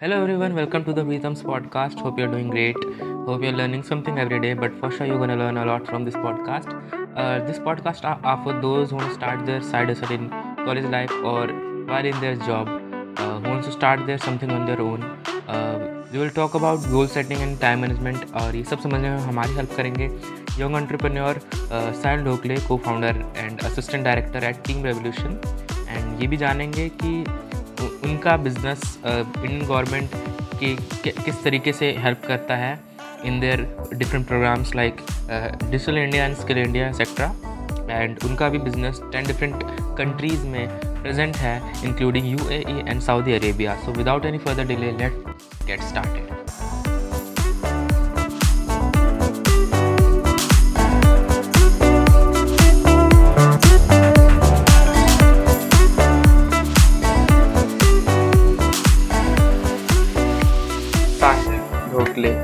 Hello everyone, welcome to the Preetham's podcast. Hope you're doing great. Hope you're learning something every day, but for sure you're gonna learn a lot from this podcast. Uh, this podcast are, are for those who want to start their side hustle in college life or while in their job, uh, who wants to start their something on their own. Uh, we will talk about goal setting and time management और ये सब समझने में हमारी help करेंगे young entrepreneur साहिल ढोकले को founder and assistant director at team revolution and ये भी जानेंगे कि उनका बिज़नेस इंडियन गवर्नमेंट की किस तरीके से हेल्प करता है in their different programs like digital India and skill India etcetera and उनका भी बिज़नेस टेन डिफरेंट कंट्रीज़ में प्रेजेंट है including UAE and Saudi Arabia so without any further delay let get started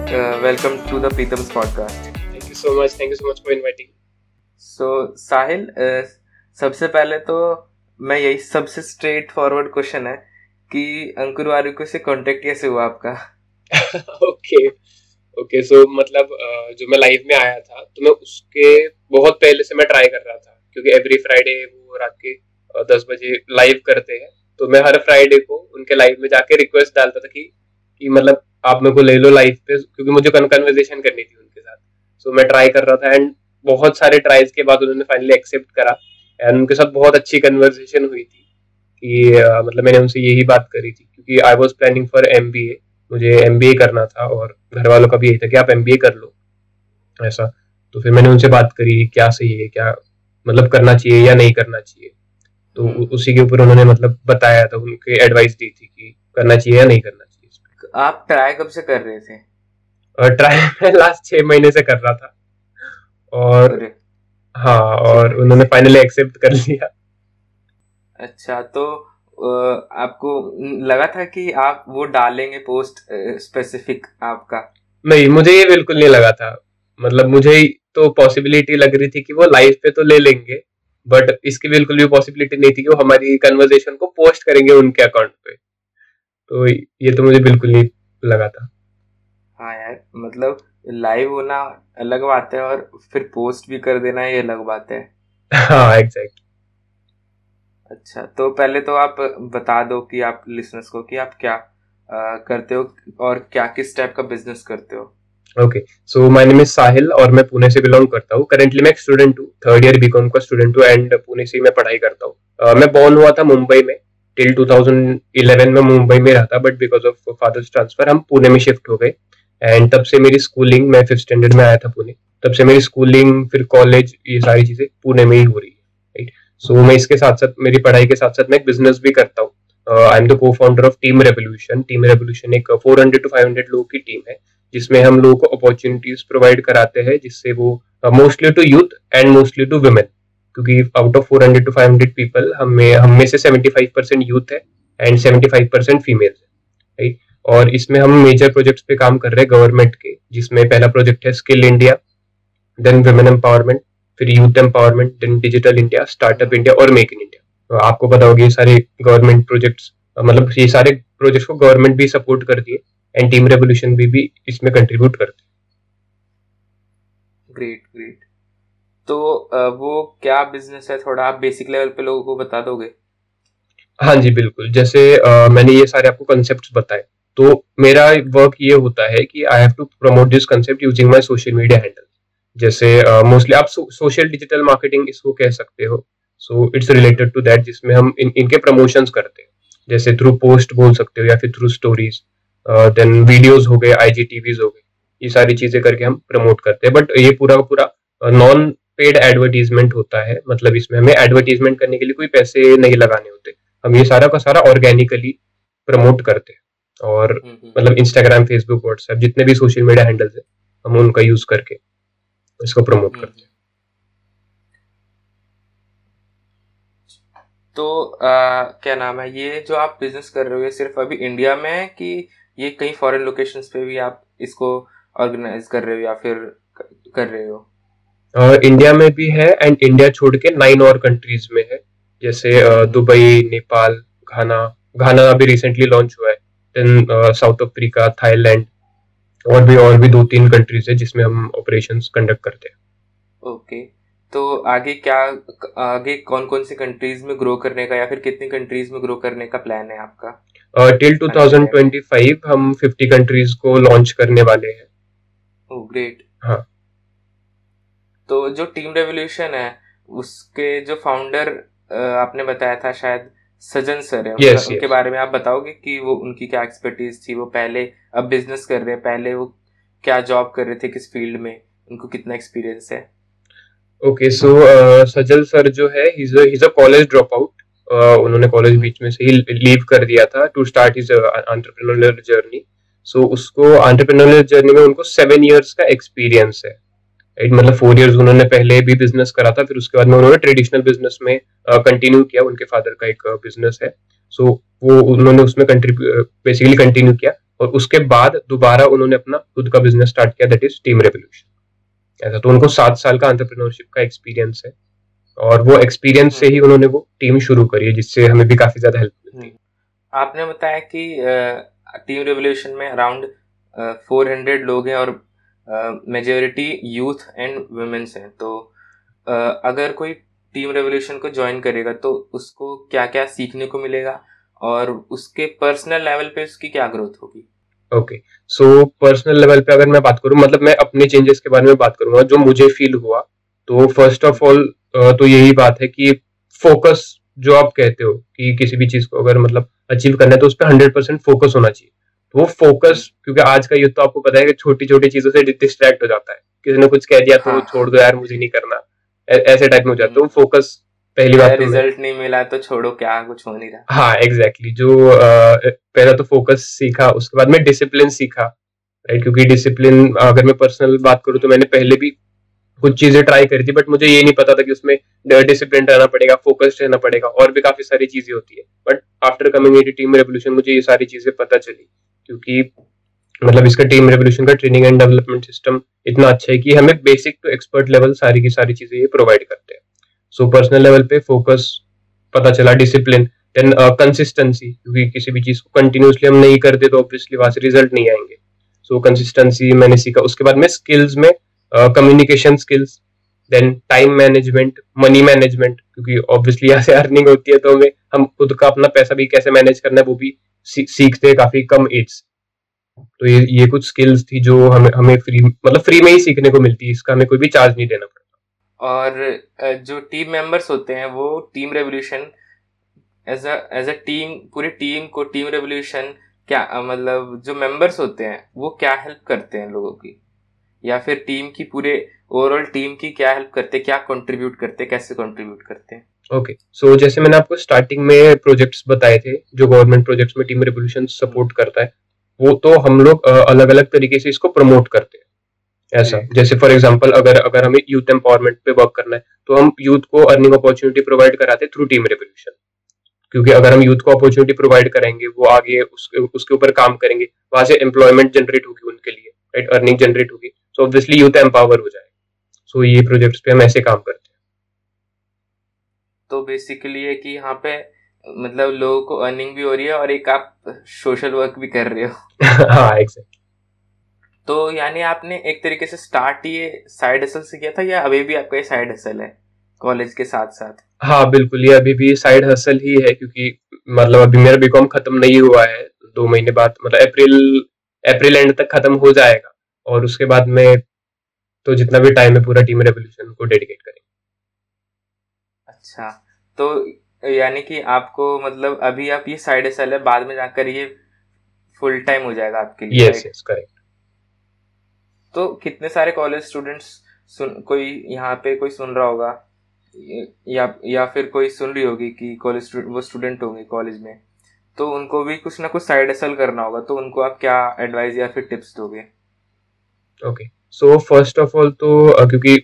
welcome to the Preetham's podcast. Thank you so much. Thank you so much for inviting. So Sahil uh, सबसे पहले तो मैं यही सबसे straight forward question है कि अंकुर वारिको से contact कैसे हुआ आपका ओके ओके सो मतलब uh, जो मैं लाइव में आया था तो मैं उसके बहुत पहले से मैं ट्राई कर रहा था क्योंकि एवरी फ्राइडे वो रात के uh, दस बजे लाइव करते हैं तो मैं हर फ्राइडे को उनके लाइव में जाके रिक्वेस्ट डालता था कि कि मतलब आप मेरे को ले लो लाइफ पे क्योंकि मुझे कन्वर्जेशन करनी थी उनके साथ। सो so, मैं ट्राई कर रहा था एंड बहुत सारे ट्राइज के बाद उन्होंने फाइनली एक्सेप्ट करा। एंड उनके साथ बहुत अच्छी कन्वर्जेशन हुई थी कि uh, मतलब मैंने उनसे यही बात करी थी क्योंकि I was planning for MBA मुझे एमबीए करना था और घर वालों का भी यही था कि आप एमबीए कर लो। ऐसा। तो फिर मैंने उनसे बात करी क्या सही है क्या मतलब करना चाहिए या नहीं करना चाहिए। तो उसी के ऊपर उन्होंने मतलब बताया था उनके एडवाइस दी थी कि करना चाहिए या नहीं करना आप ट्राई कब से कर रहे थे? और ट्राई मैं लास्ट छह महीने से कर रहा था। और हाँ और उन्होंने फाइनली एक्सेप्ट कर लिया। अच्छा तो आपको लगा था कि आप वो डालेंगे पोस्ट स्पेसिफिक आपका? नहीं मुझे ये बिल्कुल नहीं लगा था। मतलब मुझे तो पॉसिबिलिटी लग रही थी कि वो लाइव पे तो ले लेंगे बट इसकी बिल्कुल भी पॉसिबिलिटी नहीं थी कि वो हमारी कन्वर्सेशन को पोस्ट करेंगे उनके अकाउंट पे। तो ये तो मुझे बिल्कुल नहीं लगा था। हाँ यार मतलब लाइव होना अलग बात है और फिर पोस्ट भी कर देना ये अलग बात है। हाँ एग्जैक्ट अच्छा तो पहले तो आप बता दो कि आप लिसनर्स को कि आप क्या आ, करते हो और क्या किस टाइप का बिज़नेस करते हो? Okay so my name is Sahil और मैं पुणे से बिलोंग करता हूँ। करेंटली मैं एक स्टूडेंट हूँ थर्ड ईयर बीकॉम का स्टूडेंट हूँ एंड पुणे से मैं पढ़ाई करता हूँ। uh, मैं बॉर्न हुआ था मुंबई में। टिल 2011 में मुंबई में रहा था but because of father's transfer हम पुणे में शिफ्ट हो गए। एंड तब से मेरी स्कूलिंग मैं फिफ्थ स्टैंडर्ड में आया था पुणे। तब से मेरी स्कूलिंग फिर कॉलेज ये सारी चीज़ें पुणे में ही हो रही है राइट सो so, मैं इसके साथ साथ मेरी पढ़ाई के साथ साथ मैं एक बिज़नेस भी करता हूँ। I am the cofounder of team revolution team revolution एक 400 टू 500 लोगों की टीम है जिसमें हम लोगों को अपॉर्चुनिटीज़ प्रोवाइड कराते हैं जिससे वो mostly to youth and mostly to women क्योंकि आउट ऑफ़ 400 टू 500 पीपल हमें हम से 75 परसेंट यूथ है एंड 75 परसेंट फीमेल है राइट और इसमें हम मेजर प्रोजेक्ट्स पे काम कर रहे हैं गवर्नमेंट के जिसमें पहला प्रोजेक्ट है skill India then women empowerment फिर youth empowerment then digital India startup India और मेक इन इंडिया तो आपको पता होगी ये सारे गवर्नमेंट प्रोजेक्ट्स मतलब ये सारे प्रोजेक्ट्स को गवर्नमेंट भी सपोर्ट करती है एंड टीम रेवोल्यूशन भी, भी इसमें कंट्रीब्यूट करती है। ग्रेट ग्रेट तो वो क्या बिज़नेस है? थोड़ा आप बेसिक लेवल पे लोगों को बता दोगे? हाँ जी बिल्कुल। जैसे आ, मैंने ये सारे आपको कंसेप्ट बताए। तो मेरा वर्क ये होता है कि I have to promote this concept using my social media handle जैसे मोस्टली uh, आप सोशल डिजिटल मार्केटिंग इसको कह सकते हो। So it's related to that जिसमें हम इन, इनके प्रमोशंस करते हैं। जैसे थ्रू पोस्ट बोल सकते हो या फिर थ्रू स्टोरीज देन वीडियोस हो गए आई हो गए। ये सारी चीज़ें करके हम प्रमोट करते हैं। बट ये पूरा पूरा नॉन पेड एडवर्टीजमेंट होता है मतलब इसमें हमें एडवर्टीजमेंट करने के लिए कोई पैसे नहीं लगाने होते। हम ये सारा का सारा ऑर्गेनिकली प्रमोट करते हैं। और हम्म, हम्म। मतलब इंस्टाग्राम फेसबुक व्हाट्सएप जितने भी सोशल मीडिया हैंडल्स है हम उनका यूज़ करके इसको प्रमोट हम्म, करते हैं। तो आ, क्या नाम है ये जो आप बिज़नेस कर रहे हो ये सिर्फ़ अभी इंडिया में है कि ये कई फॉरेन लोकेशंस पे भी आप इसको ऑर्गेनाइज कर रहे हो या फिर कर रहे हो? इंडिया में भी है एंड इंडिया छोड़ के नाइन और कंट्रीज़ में है। जैसे दुबई नेपाल घाना। घाना अभी रिसेंटली लॉन्च हुआ है। देन साउथ अफ्रीका थाईलैंड और भी और भी दो तीन कंट्रीज़ है जिसमें हम ऑपरेशंस कंडक्ट करते हैं। ओके तो आगे क्या आगे कौन कौन सी कंट्रीज़ में ग्रो करने का या फिर कितनी कंट्रीज़ में ग्रो करने का प्लान है आपका? टिल uh, 2025 हम 50 कंट्रीज़ को लॉन्च करने वाले हैं। ओह ग्रेट हाँ। तो जो टीम रेवोल्यूशन है उसके जो फाउंडर आपने बताया था शायद सजन सर है yes, उनके yes. बारे में आप बताओगे कि वो उनकी क्या एक्सपर्टीज थी? वो पहले अब बिज़नेस कर रहे हैं पहले वो क्या जॉब कर रहे थे किस फ़ील्ड में? उनको कितना एक्सपीरियंस है? ओके सो सजल सर जो है is a college drop out उन्होंने कॉलेज बीच में से ही लीव कर दिया था to start is entrepreneurial journey so उसको एंटरप्रेन्योरियल जर्नी में उनको सेवन इयर्स का एक्सपीरियंस है। राइट मतलब फोर इयर्स उन्होंने पहले भी बिज़नेस करा था फिर उसके बाद में उन्होंने ट्रेडिशनल बिज़नेस में कंटिन्यू uh, किया। उनके फादर का एक बिज़नेस है। सो so, वो उन्होंने उसमें बेसिकली कंटिन्यू किया और उसके बाद दोबारा उन्होंने अपना खुद का बिज़नेस स्टार्ट किया दैट इज़ टीम रेवोल्यूशन ऐसा तो उनको सात साल का एंटरप्रेन्योरशिप का एक्सपीरियंस है और वो एक्सपीरियंस से ही उन्होंने वो टीम शुरू करी है जिससे हमें भी काफ़ी ज़्यादा हेल्प मिलती है। आपने बताया कि टीम रेवोल्यूशन में अराउंड फोर हंड्रेड लोग हैं और मेजोरिटी यूथ एंड वुमेन्स हैं। तो uh, अगर कोई टीम रेवोल्यूशन को ज्वाइन करेगा तो उसको क्या क्या सीखने को मिलेगा और उसके पर्सनल लेवल पे उसकी क्या ग्रोथ होगी? ओके सो पर्सनल लेवल पे अगर मैं बात करूँ मतलब मैं अपने चेंजेस के बारे में बात करूँगा जो मुझे फील हुआ तो फ़र्स्ट ऑफ़ ऑल तो यही बात है कि फोकस जो आप कहते हो कि किसी भी चीज़ को अगर मतलब अचीव करना है तो उस पर हंड्रेड परसेंट फोकस होना चाहिए। वो फोकस क्योंकि आज का युद्ध तो आपको पता है कि छोटी छोटी चीज़ों से डिस्ट्रैक्ट हो जाता है। किसी ने कुछ कह दिया तो हाँ. छोड़ दो यार मुझे नहीं करना। ऐसे टाइप में हो जाता है। तो फोकस पहली बात रिज़ल्ट तो नहीं मिला तो छोड़ो क्या कुछ हो नहीं रहा। हाँ एग्जैक्टली exactly, जो आ, पहला तो फोकस सीखा उसके बाद में डिसिप्लिन सीखा राइट क्योंकि डिसिप्लिन अगर मैं पर्सनल बात करूँ तो मैंने पहले भी कुछ चीज़ें ट्राई करी थी बट मुझे ये नहीं पता था कि उसमें डिसिप्लिन रहना पड़ेगा फोकस रहना पड़ेगा और भी काफ़ी सारी चीज़ें होती है। But after coming team revolution मुझे ये सारी चीज़ें पता चली। क्योंकि मतलब इसका टीम रेवोल्यूशन का ट्रेनिंग एंड डेवलपमेंट सिस्टम इतना अच्छा है कि हमें बेसिक टू एक्सपर्ट लेवल सारी की सारी चीज़ें ये प्रोवाइड करते हैं। सो पर्सनल लेवल पे फोकस पता चला डिसिप्लिन देन कंसिस्टेंसी क्योंकि किसी भी चीज़ को कंटिन्यूसली हम नहीं करते तो ऑब्वियसली वहाँ से रिज़ल्ट नहीं आएँगे। सो so, कंसिस्टेंसी मैंने सीखा। उसके बाद में स्किल्स में communication skills then time management money management क्योंकि ऑब्वियसली यहाँ से अर्निंग होती है तो हमें, हम खुद का अपना पैसा भी कैसे मैनेज करना है, वो भी सीखते हैं काफ़ी कम एज तो ये ये कुछ स्किल्स थी जो हमें हमें फ्री मतलब फ्री में ही सीखने को मिलती है, इसका हमें कोई भी चार्ज नहीं देना पड़ता। और जो टीम मेंबर्स होते हैं, वो team revolution as as a team पूरी टीम को टीम रेवोल्यूशन क्या मतलब जो मेंबर्स होते हैं, वो क्या हेल्प करते हैं लोगों की? या फिर टीम की पूरे ओवरऑल टीम की क्या हेल्प करते क्या कंट्रीब्यूट करते कैसे कंट्रीब्यूट करते हैं? Okay okay. सो so, जैसे मैंने आपको स्टार्टिंग में प्रोजेक्ट्स बताए थे जो गवर्नमेंट प्रोजेक्ट्स में टीम रेवोल्यूशन सपोर्ट करता है वो तो हम लोग अलग अलग तरीके से इसको प्रमोट करते हैं। ऐसा। जैसे फॉर एग्जांपल अगर अगर हमें यूथ एम्पावरमेंट पे वर्क करना है तो हम यूथ को अर्निंग अपॉर्चुनिटी प्रोवाइड कराते थ्रू टीम रेवोल्यूशन क्योंकि अगर हम यूथ को अपॉर्चुनिटी प्रोवाइड करेंगे वो आगे उसके उसके ऊपर काम करेंगे वहाँ से एम्प्लॉयमेंट जनरेट होगी उनके लिए राइट अर्निंग जनरेट होगी। सो ऑब्वियसली यूथ एम्पावर हो जाए सो ये प्रोजेक्ट्स पे हम ऐसे काम करते हैं। तो बेसिकली ये कि यहाँ पे मतलब लोगों को अर्निंग भी हो रही है और एक आप सोशल वर्क भी कर रहे हो। हाँ एग्जैक्ट तो यानी आपने एक तरीके से स्टार्ट ये साइड हसल से किया था या अभी भी आपका ये साइड हसल है कॉलेज के साथ साथ हाँ बिल्कुल ये अभी भी साइड हसल ही है क्योंकि मतलब अभी मेरा बीकॉम खत्म नहीं हुआ है दो महीने बाद मतलब अप्रैल अप्रैल एंड तक खत्म हो जाएगा और उसके बाद में तो जितना भी टाइम है पूरा टीम रेवोल्यूशन को डेडिकेट करेंगे। अच्छा तो यानी कि आपको मतलब अभी आप ये साइड एसल है बाद में जाकर ये फुल टाइम हो जाएगा आपके लिए यस यस करेक्ट तो कितने सारे कॉलेज स्टूडेंट्स सुन कोई यहाँ पे कोई सुन रहा होगा? या या फिर कोई सुन रही होगी कि कॉलेज वो स्टूडेंट होंगे कॉलेज में? तो उनको भी कुछ ना कुछ साइड एसल करना होगा तो उनको आप क्या एडवाइस या फिर टिप्स दोगे? Okay so first of all तो क्योंकि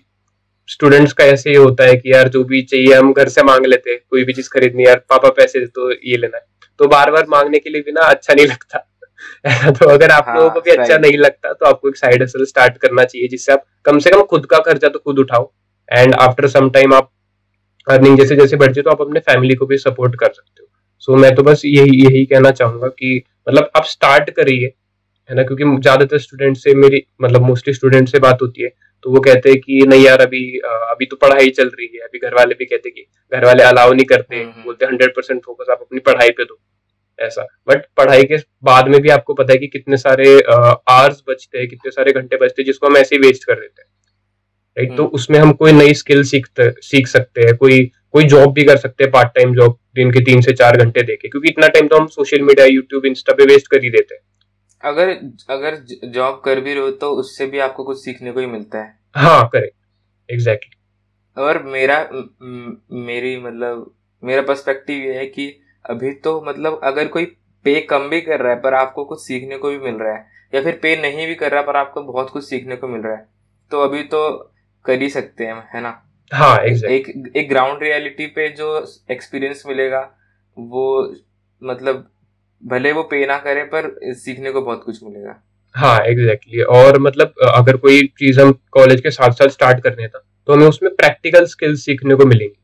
स्टूडेंट्स का ऐसे ही होता है कि यार जो भी चाहिए हम घर से मांग लेते हैं कोई भी चीज़ खरीदनी यार पापा पैसे दे तो ये लेना है। तो बार बार मांगने के लिए भी ना अच्छा नहीं लगता। तो अगर आप हाँ, लोगों को भी अच्छा नहीं लगता तो आपको एक साइड हसल स्टार्ट करना चाहिए जिससे आप कम से कम खुद का खर्चा तो खुद उठाओ। एंड आफ्टर सम टाइम आप अर्निंग जैसे जैसे बढ़ती है तो आप अपने फैमिली को भी सपोर्ट कर सकते हो। सो so, मैं तो बस यही यही कहना चाहूँगा कि मतलब आप स्टार्ट करिए। है ना? क्योंकि ज़्यादातर स्टूडेंट से मेरी मतलब मोस्टली स्टूडेंट से बात होती है तो वो कहते हैं कि नहीं यार अभी अभी तो पढ़ाई चल रही है। अभी घर वाले भी कहते कि घर वाले अलाउ नहीं करते हम्म, हम्म। बोलते हंड्रेड परसेंट फोकस आप अपनी पढ़ाई पे दो। ऐसा। बट पढ़ाई के बाद में भी आपको पता है कि कितने सारे आवर्स बचते हैं कितने सारे घंटे बचते हैं जिसको हम ऐसे ही वेस्ट कर देते हैं। राइट तो हम्म। उसमें हम कोई नई स्किल सीखते सीख सकते हैं कोई कोई जॉब भी कर सकते हैं पार्ट टाइम जॉब दिन के तीन से चार घंटे देके क्योंकि इतना टाइम तो हम सोशल मीडिया यूट्यूब इंस्टा पे वेस्ट कर ही देते हैं। अगर अगर जॉब कर भी रहे हो तो उससे भी आपको कुछ सीखने को ही मिलता है हाँ करेक्ट एग्जैक्टली exactly. और मेरा मेरी मतलब मेरा पर्सपेक्टिव ये है कि अभी तो मतलब अगर कोई पे कम भी कर रहा है पर आपको कुछ सीखने को भी मिल रहा है या फिर पे नहीं भी कर रहा पर आपको बहुत कुछ सीखने को मिल रहा है तो अभी तो कर ही सकते हैं है ना हाँ exactly. एक एक ग्राउंड रियलिटी पे जो एक्सपीरियंस मिलेगा वो मतलब भले वो पे ना करे पर सीखने को बहुत कुछ मिलेगा हाँ एग्जैक्टली exactly. और मतलब अगर कोई चीज़ हम कॉलेज के साथ साथ स्टार्ट करने था तो हमें उसमें प्रैक्टिकल स्किल्स सीखने को मिलेंगी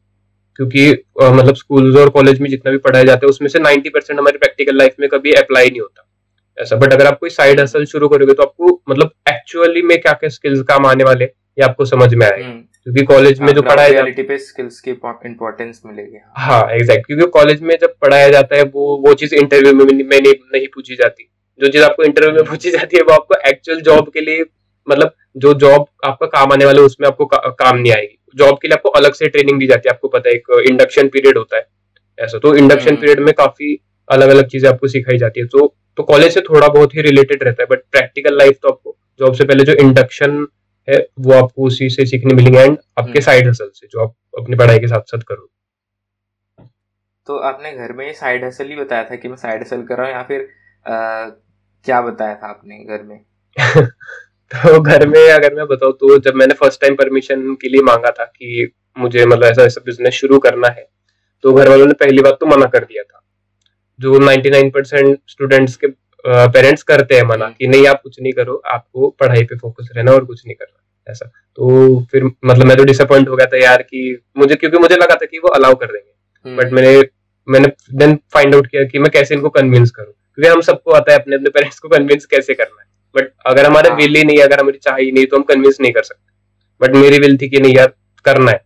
क्योंकि आ, मतलब स्कूल्स और कॉलेज में जितना भी पढ़ाया जाता है उसमें से 90 परसेंट हमारी प्रैक्टिकल लाइफ में कभी अप्लाई नहीं होता ऐसा बट अगर आप कोई साइड हसल शुरू करोगे तो आपको मतलब एक्चुअली में क्या क्या स्किल्स काम आने वाले ये आपको समझ में आएगा हम्म। क्योंकि कॉलेज में हाँ, जो पढ़ाया जाता है स्किल्स की इंपॉर्टेंस मिलेगी हाँ। एग्जैक्ट क्योंकि कॉलेज में जब पढ़ाया जाता है वो वो चीज़ इंटरव्यू में में नहीं, नहीं पूछी जाती। जो चीज़ आपको इंटरव्यू में पूछी जाती है वो आपको एक्चुअल जॉब के लिए मतलब जो जॉब आपका काम आने वाले उसमें आपको का, काम नहीं आएगी। जॉब के लिए आपको अलग से ट्रेनिंग दी जाती है। आपको पता है एक इंडक्शन पीरियड होता है ऐसा। तो इंडक्शन पीरियड हम्म। में काफ़ी अलग अलग चीज़ें आपको सिखाई जाती है। तो तो कॉलेज से थोड़ा बहुत ही रिलेटेड रहता है बट प्रैक्टिकल लाइफ तो आपको जॉब से पहले जो इंडक्शन है वो आपको उसी से सीखने मिलेंगे एंड आपके साइड हम्म। हसल से जो आप अपनी पढ़ाई के साथ साथ करो। तो आपने घर में साइड हसल ही बताया था कि मैं साइड हसल कर रहा हूँ या फिर आ, क्या बताया था आपने घर में? तो घर में अगर मैं बताऊँ तो जब मैंने फ़र्स्ट टाइम परमिशन के लिए मांगा था कि मुझे मतलब ऐसा ऐसा बिज़नेस शुरू करना है तो घर वालों ने पहली बात तो मना कर दिया था। जो 99 परसेंट स्टूडेंट्स के पेरेंट्स करते हैं मना कि नहीं आप कुछ नहीं करो आपको पढ़ाई पे फोकस रहना और कुछ नहीं करना। ऐसा। तो फिर मतलब मैं तो डिसअपॉइंट हो गया था यार कि मुझे क्योंकि मुझे लगा था कि वो अलाउ कर देंगे। But hmm. मैंने मैंने देन फाइंड आउट किया कि मैं कैसे इनको कन्विंस करूँ। क्योंकि हम सबको आता है अपने अपने पेरेंट्स को कन्विंस कैसे करना है। बट अगर हमारा विल हाँ। ही नहीं अगर हमारी चाह ही नहीं तो हम कन्विंस नहीं कर सकते। बट मेरी विल थी कि नहीं यार करना है।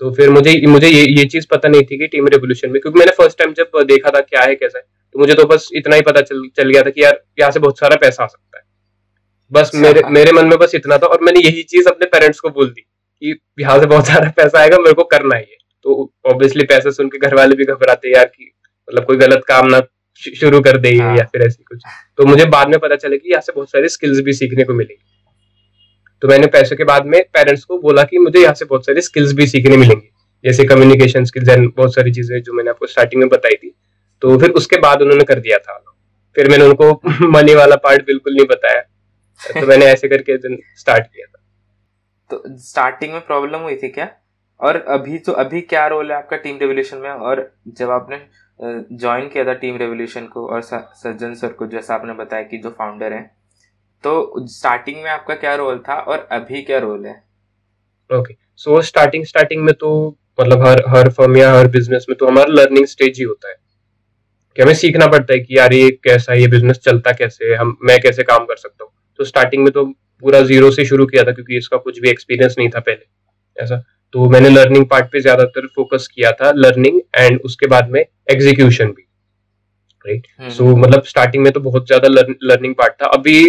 तो फिर मुझे मुझे ये ये चीज़ पता नहीं थी कि टीम रेवोल्यूशन में क्योंकि मैंने फ़र्स्ट टाइम जब देखा था क्या है कैसा है तो मुझे तो बस इतना ही पता चल चल गया था कि यार यहाँ से बहुत सारा पैसा आ सकता है। बस अच्छा, मेरे। मेरे मन में बस इतना था और मैंने यही चीज़ अपने पेरेंट्स को बोल दी कि यहाँ से बहुत सारा पैसा आएगा मेरे को करना ही है तो ऑब्वियसली पैसा सुन के घर वाले भी घबराते यार कि मतलब कोई गलत काम ना शुरू कर दे हाँ। या फिर ऐसी कुछ। तो मुझे बाद में पता चला कि यहाँ से बहुत सारी स्किल्स भी सीखने को मिलेगी। तो मैंने पैसे के बाद में पेरेंट्स को बोला कि मुझे यहाँ से बहुत सारी स्किल्स भी सीखने मिलेंगी। जैसे कम्युनिकेशन स्किल्स एंड बहुत सारी चीज़ें जो मैंने आपको स्टार्टिंग में बताई थी। तो फिर उसके बाद उन्होंने कर दिया था। फिर मैंने उनको मनी वाला पार्ट बिल्कुल नहीं बताया। तो मैंने ऐसे करके दिन स्टार्ट किया था। तो स्टार्टिंग में प्रॉब्लम हुई थी क्या? और अभी तो अभी क्या रोल है आपका टीम रेवोल्यूशन में? और जब आपने ज्वाइन किया था टीम रेवोल्यूशन को और सज्जन सर को जैसा आपने बताया कि जो फाउंडर हैं तो स्टार्टिंग में आपका क्या रोल था और अभी क्या रोल है? ओके सो स्टार्टिंग स्टार्टिंग में तो मतलब हर हर फर्म या हर बिज़नेस में तो हमारा लर्निंग स्टेज ही होता है। कि हमें सीखना पड़ता है कि यार ये कैसा ये बिज़नेस चलता कैसे हम मैं कैसे काम कर सकता हूँ। तो स्टार्टिंग में तो पूरा ज़ीरो से शुरू किया था क्योंकि इसका कुछ भी एक्सपीरियंस नहीं था पहले ऐसा। तो मैंने लर्निंग पार्ट पे ज़्यादातर फोकस किया था लर्निंग एंड उसके बाद में एग्जीक्यूशन भी right right? So hmm, so। मतलब स्टार्टिंग में तो बहुत ज़्यादा लर्निंग पार्ट था। अभी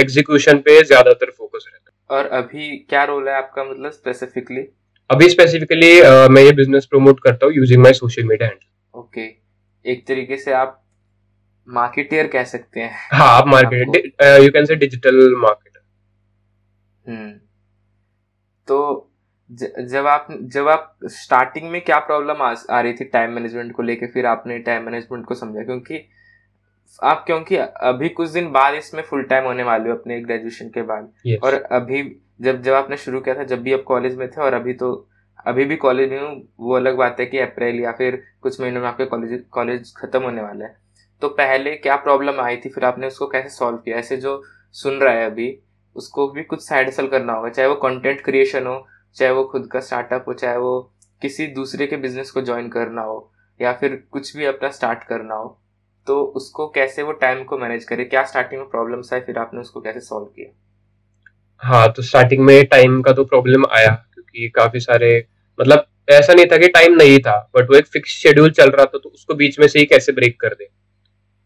एग्जीक्यूशन पे ज़्यादातर फोकस रहता है। और अभी क्या रोल है आपका मतलब स्पेसिफिकली अभी स्पेसिफिकली uh, मैं ये बिज़नेस प्रमोट करता हूँ using my social media handle okay एक तरीके से आप मार्केटियर कह सकते हैं। हाँ आप market you can say digital marketer hmm. तो ज, जब आप जब आप स्टार्टिंग में क्या प्रॉब्लम आ, आ रही थी टाइम मैनेजमेंट को लेके फिर आपने टाइम मैनेजमेंट को समझा? क्योंकि आप क्योंकि अभी कुछ दिन बाद इसमें फुल टाइम होने वाले हो अपने ग्रेजुएशन के बाद। Yes. और अभी जब जब आपने शुरू किया था जब भी आप कॉलेज में थे और अभी तो अभी भी कॉलेज में हूँ वो अलग बात है कि अप्रैल या फिर कुछ महीनों में आपके कॉलेज कॉलेज खत्म होने वाला है। तो पहले क्या प्रॉब्लम आई थी? फिर आपने उसको कैसे सॉल्व किया? ऐसे जो सुन रहा है अभी, उसको भी कुछ साइड हसल करना होगा, चाहे वो कंटेंट क्रिएशन हो, चाहे वो खुद का स्टार्टअप हो, चाहे वो किसी दूसरे के बिज़नेस को ज्वाइन करना हो, या फिर कुछ भी अपना स्टार्ट करना हो तो उसको कैसे वो टाइम को मैनेज करे? क्या स्टार्टिंग में प्रॉब्लम्स आए? फिर आपने उसको कैसे सॉल्व किया? हाँ तो स्टार्टिंग में टाइम का तो प्रॉब्लम आया, क्योंकि काफ़ी सारे मतलब ऐसा नहीं था कि टाइम नहीं था बट वो एक फिक्स शेड्यूल चल रहा था तो उसको बीच में से ही कैसे ब्रेक कर दे?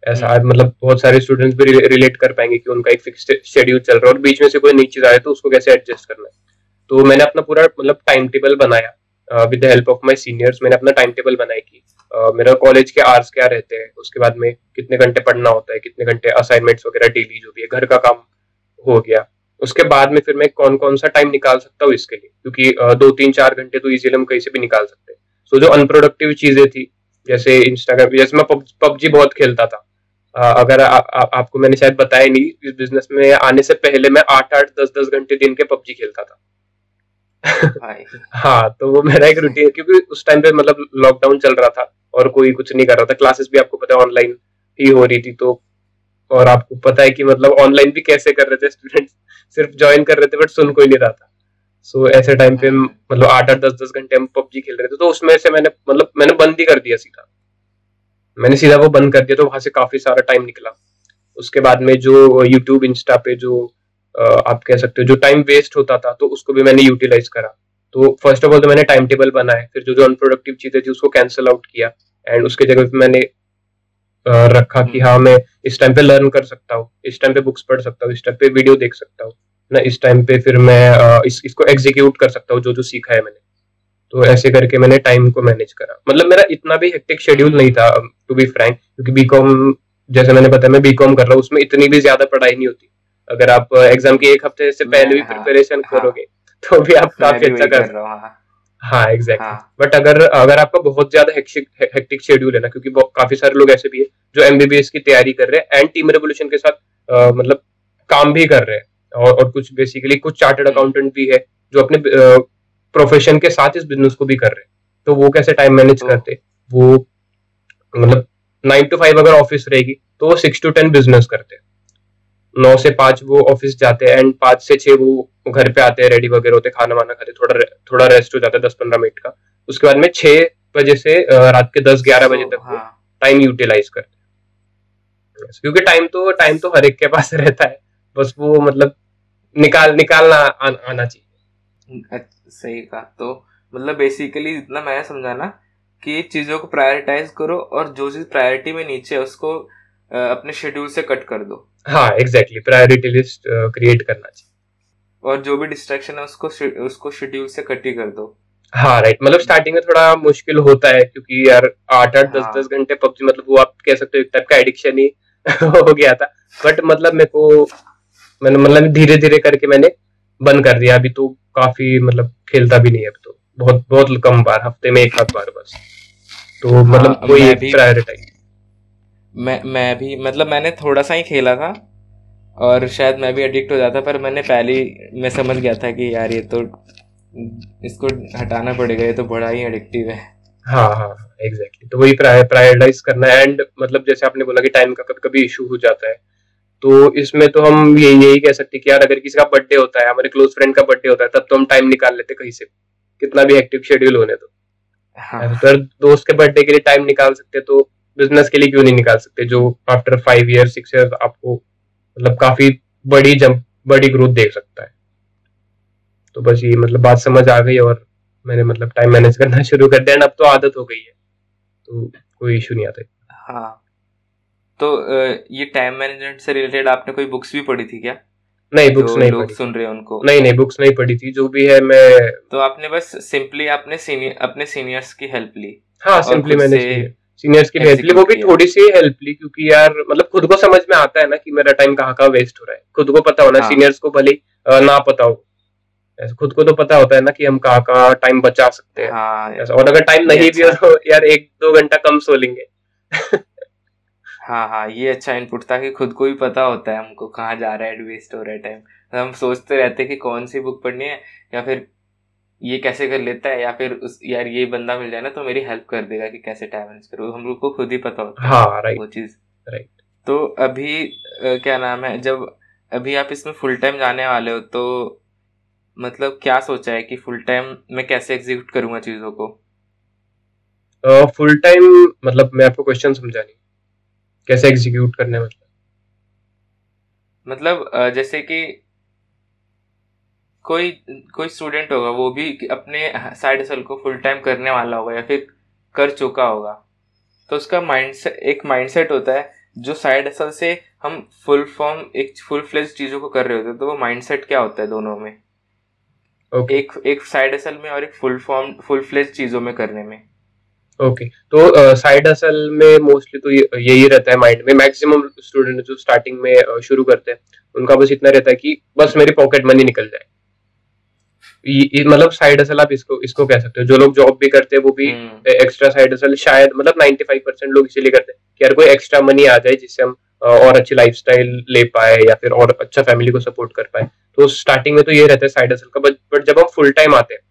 ऐसा हम्म। मतलब बहुत सारे स्टूडेंट्स भी रिलेट कर पाएँगे कि उनका एक फिक्स शेड्यूल चल रहा है और बीच में से कोई नई चीज़ आए तो उसको कैसे एडजस्ट करना है। तो मैंने अपना पूरा मतलब टाइम टेबल बनाया with the help of my seniors मैंने अपना टाइम टेबल बनाया कि uh, मेरा कॉलेज के आवर्स क्या रहते हैं उसके बाद में कितने घंटे पढ़ना होता है कितने घंटे असाइनमेंट्स वगैरह डेली जो भी है घर का काम हो गया। उसके बाद में फिर मैं कौन कौन सा टाइम निकाल सकता हूँ इसके लिए क्योंकि uh, दो तीन चार घंटे तो इजीली हम कहीं से भी निकाल सकते हैं। सो so, जो अनप्रोडक्टिव चीज़ें थी जैसे इंस्टाग्राम जैसे मैं पबजी बहुत खेलता था अगर आ, आ, आपको मैंने शायद बताया नहीं इस बिज़नेस में आने से पहले मैं आठ आठ दस दस घंटे दिन के पबजी खेलता था। हाँ तो वो मेरा एक रूटीन क्योंकि उस टाइम पे मतलब लॉकडाउन चल रहा था और कोई कुछ नहीं कर रहा था। क्लासेस भी आपको पता है ऑनलाइन ही हो रही थी तो और आपको पता है कि मतलब ऑनलाइन भी कैसे कर रहे थे स्टूडेंट सिर्फ़ ज्वाइन कर रहे थे बट सुन कोई नहीं रहा था। सो so, ऐसे टाइम पे मतलब आठ आठ दस दस घंटे हम पबजी खेल रहे थे तो उसमें से मैंने मतलब मैंने बंद ही कर दिया सीधा। मैंने सीधा वो बंद कर दिया तो वहाँ से काफ़ी सारा टाइम निकला। उसके बाद में जो यूट्यूब इंस्टा पे जो आप कह सकते हो जो टाइम वेस्ट होता था तो उसको भी मैंने यूटिलाइज करा। तो फ़र्स्ट ऑफ़ ऑल तो मैंने टाइम टेबल बनाया फिर जो जो अनप्रोडक्टिव चीज़ें थी उसको कैंसिल आउट किया। एंड उसके जगह पे मैंने रखा कि हाँ मैं इस टाइम पे लर्न कर सकता हूँ इस टाइम पे बुक्स पढ़ सकता हूँ इस टाइम पे वीडियो देख सकता हूँ ना इस टाइम पे फिर मैं इस, इसको एग्जीक्यूट कर सकता हूँ जो जो सीखा है मैंने। तो ऐसे करके मैंने टाइम को मैनेज करा। मतलब मेरा इतना भी हेक्टिक शेड्यूल नहीं था टू बी फ्रैंक क्योंकि बीकॉम जैसे मैंने बताया मैं बीकॉम कर रहा हूँ उसमें इतनी भी ज़्यादा पढ़ाई नहीं होती। अगर आप एग्ज़ाम के एक हफ़्ते से पहले भी प्रिपरेशन हाँ, करोगे तो भी आप काफ़ी अच्छा कर रहे हो हाँ। एग्जैक्टली बट हाँ। अगर अगर आपका बहुत ज़्यादा हेक्टिक शेड्यूल है ना क्योंकि काफ़ी सारे लोग ऐसे भी है जो एमबीबीएस की तैयारी कर रहे हैं एंड टीम रेवोल्यूशन के साथ आ, मतलब काम भी कर रहे हैं। और, और कुछ बेसिकली कुछ चार्टर्ड अकाउंटेंट। भी है जो अपने प्रोफेशन के साथ इस बिज़नेस को भी कर रहे हैं। तो वो कैसे टाइम मैनेज हाँ। करते वो मतलब नाइन टू फाइव अगर ऑफ़िस रहेगी तो वो सिक्स टू टेन बिज़नेस करते हैं। नौ से पाँच वो ऑफ़िस जाते हैं एंड पाँच से छह वो घर पे आते हैं रेडी वगैरह होते खाना वाना खाते थोड़ा थोड़ा रेस्ट हो जाता है दस पंद्रह मिनट का। उसके बाद में छह बजे से रात के दस ग्यारह बजे तक हाँ। टाइम यूटिलाइज करते हैं। क्योंकि टाइम तो टाइम तो हर एक के पास रहता है। बस वो मतलब निकाल निकालना आ, आना चाहिए। सही कहा। तो मतलब बेसिकली इतना मैं समझा ना कि चीज़ों को प्रायोरिटाइज करो और जो चीज़ प्रायोरिटी में नीचे है उसको अपने शेड्यूल से कट कर दो। हाँ एग्जैक्टली प्रायोरिटी लिस्ट क्रिएट करना चाहिए। और जो भी डिस्ट्रैक्शन है उसको उसको शेड्यूल से कट ही कर दो। हाँ राइट मतलब स्टार्टिंग में थोड़ा मुश्किल होता है क्योंकि यार आठ आठ दस हाँ। दस घंटे पबजी मतलब वो आप कह सकते हो एक टाइप का एडिक्शन ही हो गया था। बट मतलब मेरे को मैंने मतलब धीरे धीरे करके मैंने बंद कर दिया। अभी तो काफ़ी मतलब खेलता भी नहीं है अब तो। बहुत बहुत कम बार हफ़्ते में एक आध बार बस। तो हाँ, मतलब कोई प्रायोरिटाइज मैं मैं भी मतलब मैंने थोड़ा सा ही खेला था। और शायद मैं भी एडिक्ट हो जाता पर मैंने पहले मैं समझ गया था कि यार ये तो इसको हटाना पड़ेगा ये तो बड़ा ही एडिक्टिव है। हाँ हाँ एग्जैक्टली exactly. तो वही प्रायोरिटाइज करना। है एंड मतलब जैसे आपने बोला कि टाइम का कभी कभी इशू हो जाता है। तो इसमें तो हम ये यही कह सकते कि यार अगर किसी का बर्थडे होता है हमारे क्लोज फ्रेंड का बर्थडे होता है तब तो हम टाइम निकाल लेते कहीं से। कितना भी एक्टिव शेड्यूल होने तो। हाँ। तो दोस्त के बर्थडे के लिए टाइम निकाल सकते तो बिज़नेस के लिए क्यों नहीं निकाल सकते जो after five year six year आपको मतलब काफ़ी बड़ी जंप बड़ी ग्रोथ देख सकता है। तो बस ये मतलब बात समझ आ गई और मैंने मतलब टाइम मैनेज करना शुरू कर दिया अब तो आदत हो गई है। तो कोई इशू नहीं आता। हाँ। तो ये टाइम मैनेजमेंट से रिलेटेड आपने कोई बुक्स भी पढ़ी थी क्या? नहीं बुक्स नहीं लोग सुन रहे हैं उनको। नहीं नहीं बुक्स नहीं पढ़ी थी जो भी है मैं तो आपने बस सिंपली आपने सीनियर अपने सीनियर्स की हेल्प ली। हाँ सिंपली मैंने सीनियर्स की हेल्प ली वो भी थोड़ी सी हेल्प ली क्योंकि यार मतलब खुद को समझ में आता है ना कि मेरा टाइम कहाँ कहाँ वेस्ट हो रहा है। खुद को पता होना सीनियर्स हाँ। को भले ना पता हो। खुद को तो पता होता है ना कि हम कहाँ कहाँ टाइम बचा सकते हैं। हाँ, और अगर टाइम नहीं भी हो अच्छा। तो यार एक दो घंटा कम सो लेंगे हाँ हाँ ये अच्छा इनपुट था कि खुद को भी पता होता है हमको कहाँ जा रहा है वेस्ट हो रहा है टाइम तो हम सोचते रहते हैं कि कौन सी बुक पढ़नी है या फिर ये कैसे कर लेता है या फिर उस यार ये बंदा मिल जाए ना तो मेरी हेल्प कर देगा कि कैसे टाइम मैनेज करो। हम लोग को खुद ही पता होता है हाँ राइट वो चीज़। राइट तो अभी क्या नाम है जब अभी आप इसमें फुल टाइम जाने वाले हो तो मतलब क्या सोचा है कि फुल टाइम मैं कैसे एग्जीक्यूट करूँगा चीज़ों को? फुल uh, टाइम मतलब मैं आपको क्वेश्चन समझा नहीं कैसे एग्जीक्यूट करना मतलब मतलब जैसे कि कोई कोई स्टूडेंट होगा वो भी अपने साइड हसल को फुल टाइम करने वाला होगा या फिर कर चुका होगा। तो उसका माइंड एक माइंडसेट होता है जो साइड हसल से हम फुल फॉर्म एक फुल फ्लेज चीज़ों को कर रहे होते हैं तो वो माइंडसेट क्या होता है दोनों में? Okay. एक एक साइड हसल में और एक फुल फॉर्म फुल फ्लेज चीज़ों में करने में। ओके। okay. तो साइड असल में मोस्टली तो यही रहता है माइंड में। मैक्सिमम स्टूडेंट जो स्टार्टिंग में शुरू करते हैं उनका बस इतना रहता है कि बस मेरी पॉकेट मनी निकल जाए। मतलब साइड हसल आप इसको इसको कह सकते हो। जो लोग जॉब भी करते हैं वो भी एक्स्ट्रा साइड हसल शायद मतलब 95 परसेंट लोग इसीलिए करते हैं कि यार कोई एक्स्ट्रा मनी आ जाए जिससे हम और अच्छी लाइफस्टाइल ले पाए या फिर और अच्छा फैमिली को सपोर्ट कर पाए। तो स्टार्टिंग में तो ये रहता है साइड असल का। बट जब हम फुल टाइम आते हैं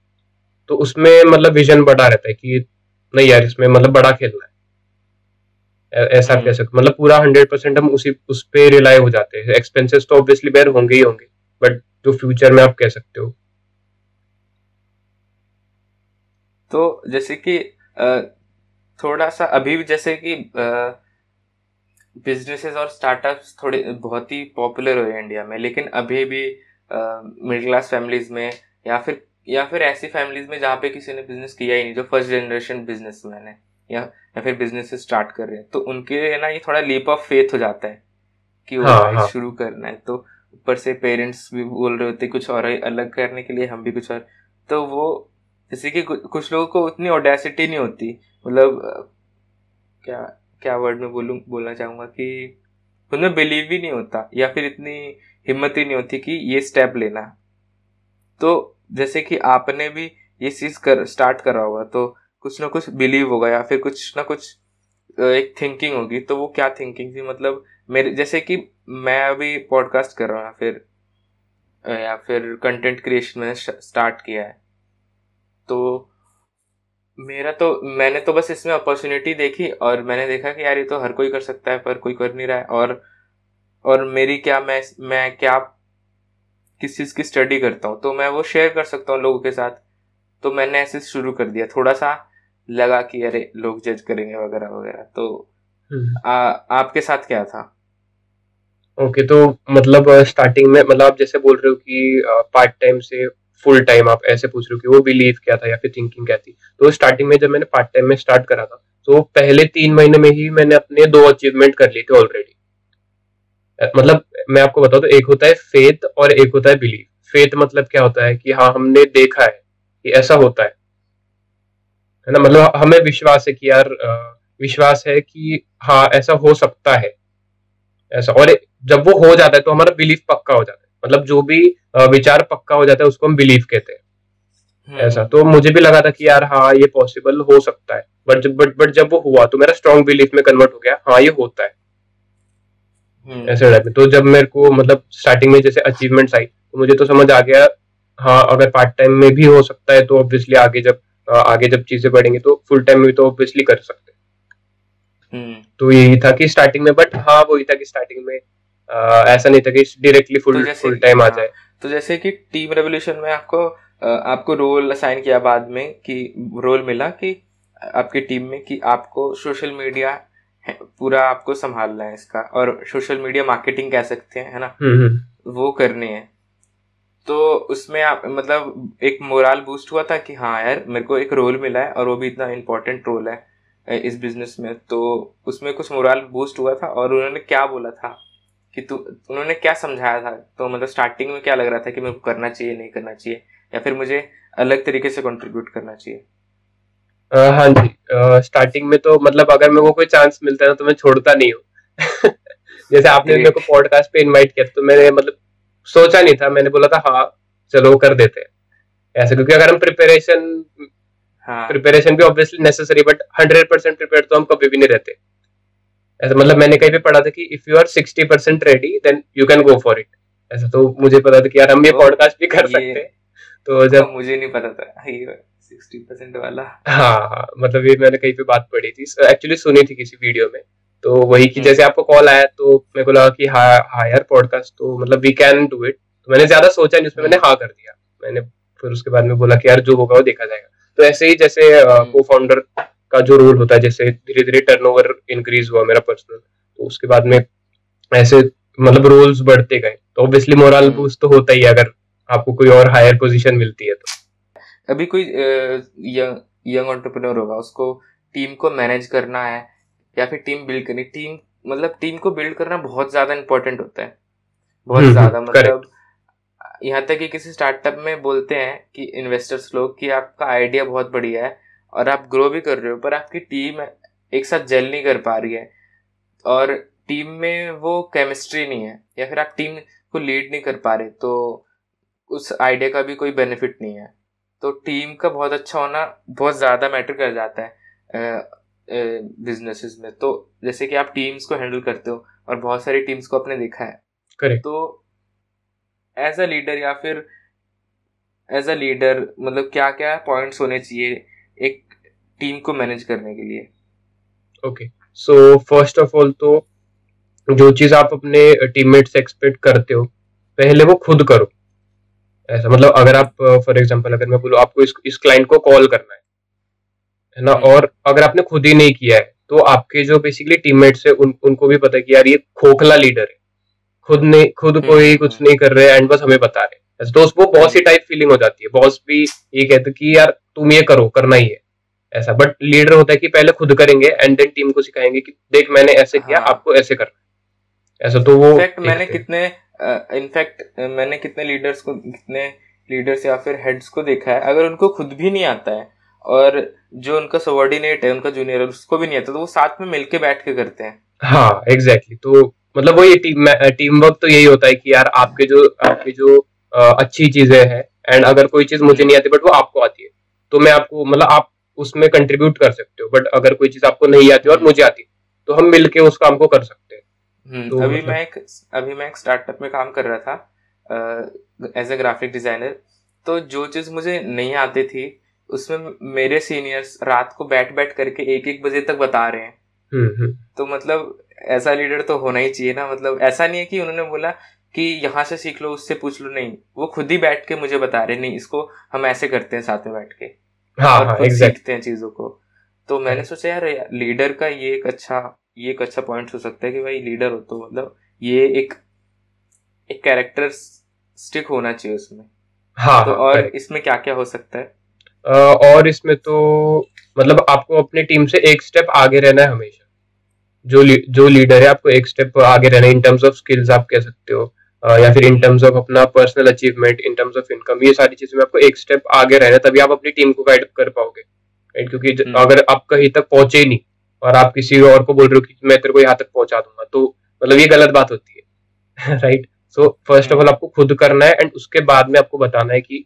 तो उसमें मतलब विजन बड़ा रहता है कि नहीं यार इसमें मतलब बड़ा खेलना है। ऐसा कह सकते मतलब पूरा हंड्रेड परसेंट हम उसी उस पर रिलाई हो जाते हैं। एक्सपेंसेस तो ऑब्वियसली बेर होंगे ही होंगे बट जो फ्यूचर में आप कह सकते हो। तो जैसे कि थोड़ा सा अभी भी जैसे कि बिजनेसेस और स्टार्टअप्स थोड़े बहुत ही पॉपुलर हुए इंडिया में लेकिन अभी भी मिडिल क्लास फैमिलीज़ में या फिर या फिर ऐसी फैमिलीज़ में जहाँ पे किसी ने बिज़नेस किया ही नहीं जो फ़र्स्ट जनरेशन बिज़नेस मैन है या या फिर बिज़नेस स्टार्ट कर रहे हैं तो उनके लिए ना ये थोड़ा लीप ऑफ़ फेथ हो जाता है कि वो हाँ, हाँ. शुरू करना है। तो ऊपर से पेरेंट्स भी बोल रहे होते कुछ और अलग करने के लिए हम भी कुछ और तो वो जैसे कि कुछ लोगों को उतनी ओडेसिटी नहीं होती। मतलब क्या क्या वर्ड में बोलूँ बोलना चाहूँगा कि उनमें बिलीव ही नहीं होता या फिर इतनी हिम्मत ही नहीं होती कि ये स्टेप लेना। तो जैसे कि आपने भी ये चीज़ कर स्टार्ट करा होगा तो कुछ ना कुछ बिलीव होगा या फिर कुछ ना कुछ एक थिंकिंग होगी तो वो क्या थिंकिंग थी? मतलब मेरे, जैसे कि मैं अभी पॉडकास्ट कर रहा हूँ फिर या फिर कंटेंट क्रिएशन मैंने स्टार्ट किया है। तो मेरा तो मैंने तो बस इसमें अपॉर्चुनिटी देखी और मैंने देखा कि यार ये तो हर कोई कर सकता है पर कोई कर नहीं रहा है और और मेरी क्या, मैं मैं क्या किस चीज़ की स्टडी करता हूँ तो मैं वो शेयर कर सकता हूँ लोगों के साथ। तो मैंने ऐसे शुरू कर दिया। थोड़ा सा लगा कि अरे लोग जज करेंगे वगैरह वगैरह। तो हम्म। आ, आपके साथ क्या था? ओके okay, तो मतलब स्टार्टिंग में मतलब आप जैसे बोल रहे हो कि पार्ट टाइम से फुल टाइम आप ऐसे पूछ रहे हो कि वो बिलीव क्या था या फिर थिंकिंग क्या थी? तो स्टार्टिंग में जब मैंने पार्ट टाइम में स्टार्ट करा था तो पहले तीन महीने में ही मैंने अपने दो अचीवमेंट कर लिए थे ऑलरेडी मतलब मैं आपको बताऊँ तो एक होता है फेथ और एक होता है बिलीव फेथ मतलब क्या होता है कि हाँ हमने देखा है कि ऐसा होता है। है ना? मतलब हमें विश्वास है कि यार विश्वास है कि हाँ ऐसा हो सकता है। ऐसा और जब वो हो जाता है तो हमारा बिलीफ पक्का हो जाता है। मतलब जो भी विचार पक्का हो जाता है उसको हम बिलीव कहते हैं। हम्म। ऐसा तो मुझे भी लगा था कि यार हाँ ये पॉसिबल हो सकता है। बट बट बट जब वो हुआ तो मेरा स्ट्रॉन्ग बिलीफ में कन्वर्ट हो गया हाँ ये होता है। ऐसे टाइप में तो जब मेरे को मतलब स्टार्टिंग में जैसे अचीवमेंट्स आई तो मुझे तो समझ आ गया हाँ अगर पार्ट टाइम में भी हो सकता है तो ऑब्वियसली आगे जब आगे जब चीज़ें बढ़ेंगी तो फुल टाइम में तो ऑब्वियसली कर सकते हम्म। तो यही था कि स्टार्टिंग में बट हाँ वही था कि स्टार्टिंग में आ, ऐसा नहीं था कि डायरेक्टली फुल फुल टाइम आ जाए। तो जैसे कि टीम रेवोल्यूशन में आपको आपको रोल असाइन किया बाद में कि रोल मिला कि आपकी टीम में कि आपको सोशल मीडिया पूरा आपको संभालना है इसका। और सोशल मीडिया मार्केटिंग कह सकते हैं है ना? हम्म, हम्म। वो करनी है। तो उसमें आप मतलब एक मोरल बूस्ट हुआ था कि हाँ यार मेरे को एक रोल मिला है और वो भी इतना इम्पोर्टेंट रोल है इस बिज़नेस में। तो उसमें कुछ मोरल बूस्ट हुआ था और उन्होंने क्या बोला था कि तू उन्होंने क्या समझाया था? तो मतलब स्टार्टिंग में क्या लग रहा था कि मेरे को करना चाहिए नहीं करना चाहिए? या फिर मुझे अलग तरीके से कंट्रीब्यूट करना चाहिए? हाँ जी स्टार्टिंग में तो मतलब अगर मेरे को कोई चांस मिलता है तो मैं छोड़ता नहीं हूँ। जैसे आपने मेरे को पॉडकास्ट पे इनवाइट किया तो मैंने मतलब सोचा नहीं था मैंने बोला था हाँ चलो कर देते हैं। ऐसे क्योंकि अगर हम प्रिपरेशन हाँ. प्रिपरेशन भी obviously necessary but hundred percent prepare तो हम कभी भी नहीं रहते। ऐसा मतलब मैंने कहीं भी पढ़ा था कि if you are sixty percent ready then you can go for it ऐसा तो मुझे पता था कि यार हम ये पॉडकास्ट तो भी कर सकते हैं। तो जब मुझे नहीं पता था। सिक्सटी परसेंट वाला। हाँ मतलब ये मैंने कहीं पे बात पढ़ी थी। एक्चुअली सुनी थी किसी वीडियो में। तो वही कि हम्म। जैसे आपको कॉल आया तो मेरे को लगा कि हाँ हाँ पॉडकास्ट तो मतलब वी कैन डू इट तो मैंने ज़्यादा सोचा नहीं उसमें मैंने हाँ कर दिया। मैंने फिर उसके बाद में बोला कि यार जो होगा वो देखा जाएगा। तो ऐसे ही जैसे को फाउंडर का जो रोल होता है जैसे धीरे धीरे टर्नओवर इंक्रीज हुआ मेरा पर्सनल तो उसके बाद में ऐसे मतलब रोल्स बढ़ते गए। तो ऑब्वियसली मोरल बूस्ट तो होता ही है अगर आपको कोई और हायर पोजीशन मिलती है तो। अभी कोई यंग यंग एंटरप्रेन्योर होगा उसको टीम को मैनेज करना है या फिर टीम बिल्ड करनी टीम मतलब टीम को बिल्ड करना बहुत ज़्यादा इंपॉर्टेंट होता है। बहुत हम्म, ज़्यादा हम्म, मतलब यहाँ तक कि किसी स्टार्टअप में बोलते हैं कि इन्वेस्टर्स लोग कि आपका आइडिया बहुत बढ़िया है और आप ग्रो भी कर रहे हो पर आपकी टीम एक साथ जेल नहीं कर पा रही है। और टीम में वो केमिस्ट्री नहीं है या फिर आप टीम को लीड नहीं कर पा रहे तो उस आइडिया का भी कोई बेनिफिट नहीं है। तो टीम का बहुत अच्छा होना बहुत ज़्यादा मैटर कर जाता है बिजनेसेस में। तो जैसे कि आप टीम्स को हैंडल करते हो और बहुत सारी टीम्स को आपने देखा है। Correct. तो एज अ लीडर या फिर एज अ लीडर मतलब क्या क्या पॉइंट्स होने चाहिए एक टीम को मैनेज करने के लिए? Okay so first of all तो जो चीज़ आप अपने टीममेट से एक्सपेक्ट करते हो पहले वो खुद करो। ऐसा मतलब अगर आप फॉर एग्जांपल अगर मैं बोलूँ आपको इस इस क्लाइंट को कॉल करना है है ना? हम्म। और अगर आपने खुद ही नहीं किया है तो आपके जो बेसिकली टीममेट्स है उन, उनको भी पता है कि यार ये खोखला लीडर है। खुद ने खुद हम्म, कोई कुछ हम्म। नहीं कर रहे एंड बस हमें बता रहे तो उसको बॉस ही टाइप फीलिंग हो जाती है। बॉस भी ये कहते कि यार तुम ये करो करना ही है। ऐसा बट लीडर होता है कि पहले खुद करेंगे एंड देन टीम को सिखाएँगे कि देख मैंने ऐसे किया हाँ. आपको ऐसे करना है। ऐसा तो वो मैंने कितने इनफैक्ट uh, मैंने कितने लीडर्स को कितने लीडर्स या फिर हेड्स को देखा है अगर उनको खुद भी नहीं आता है और जो उनका सबॉर्डिनेट है उनका जूनियर उसको भी नहीं आता तो वो साथ में मिलके बैठ के करते हैं हाँ एग्जैक्टली exactly. तो मतलब वो ये टीम टीम वर्क तो यही होता है कि यार आपके जो आपकी जो आ, अच्छी चीज़ें हैं एंड अगर कोई चीज़ मुझे नहीं आती बट वो आपको आती है तो मैं आपको मतलब आप उसमें कंट्रीब्यूट कर सकते हो बट अगर कोई चीज़ आपको नहीं आती और मुझे आती तो हम मिलके उस काम को कर सकते तो अभी मतलब... मैं एक अभी मैं एक स्टार्टअप में काम कर रहा था एज ए ग्राफिक डिज़ाइनर तो जो चीज़ मुझे नहीं आती थी उसमें मेरे सीनियर्स रात को बैठ बैठ करके एक एक बजे तक बता रहे हैं। हम्म, हम्म। तो मतलब ऐसा लीडर तो होना ही चाहिए ना मतलब ऐसा नहीं है कि उन्होंने बोला कि यहाँ से सीख लो उससे पूछ लो नहीं। वो खुद ही बैठ के मुझे बता रहे नहीं इसको हम ऐसे करते हैं साथ में बैठ के। हाँ, और हाँ, सीखते हैं चीज़ों को। तो मैंने सोचा यार लीडर का ये एक अच्छा ये एक अच्छा पॉइंट हो सकता है कि भाई लीडर हो तो मतलब ये एक एक कैरेक्टर स्टिक होना चाहिए उसमें। हाँ, तो और इसमें क्या क्या हो सकता है? और इसमें तो मतलब आपको अपने टीम से एक स्टेप आगे रहना है हमेशा। जो जो लीडर है आपको एक स्टेप आगे रहना है इन टर्म्स ऑफ़ स्किल्स आप कह सकते हो। या फिर इन टर्म्स ऑफ़ अपना personal achievement in terms of income ये सारी चीज़ें में आपको एक स्टेप आगे रहना है तभी आप अपनी टीम को गाइड कर पाओगे। राइट क्योंकि हम्म। अगर आप कहीं तक पहुँचे ही नहीं और आप किसी और को बोल रहे हो कि मैं तेरे को यहाँ तक पहुँचा दूँगा तो मतलब ये गलत बात होती है right so first of all आपको खुद करना है एंड उसके बाद में आपको बताना है कि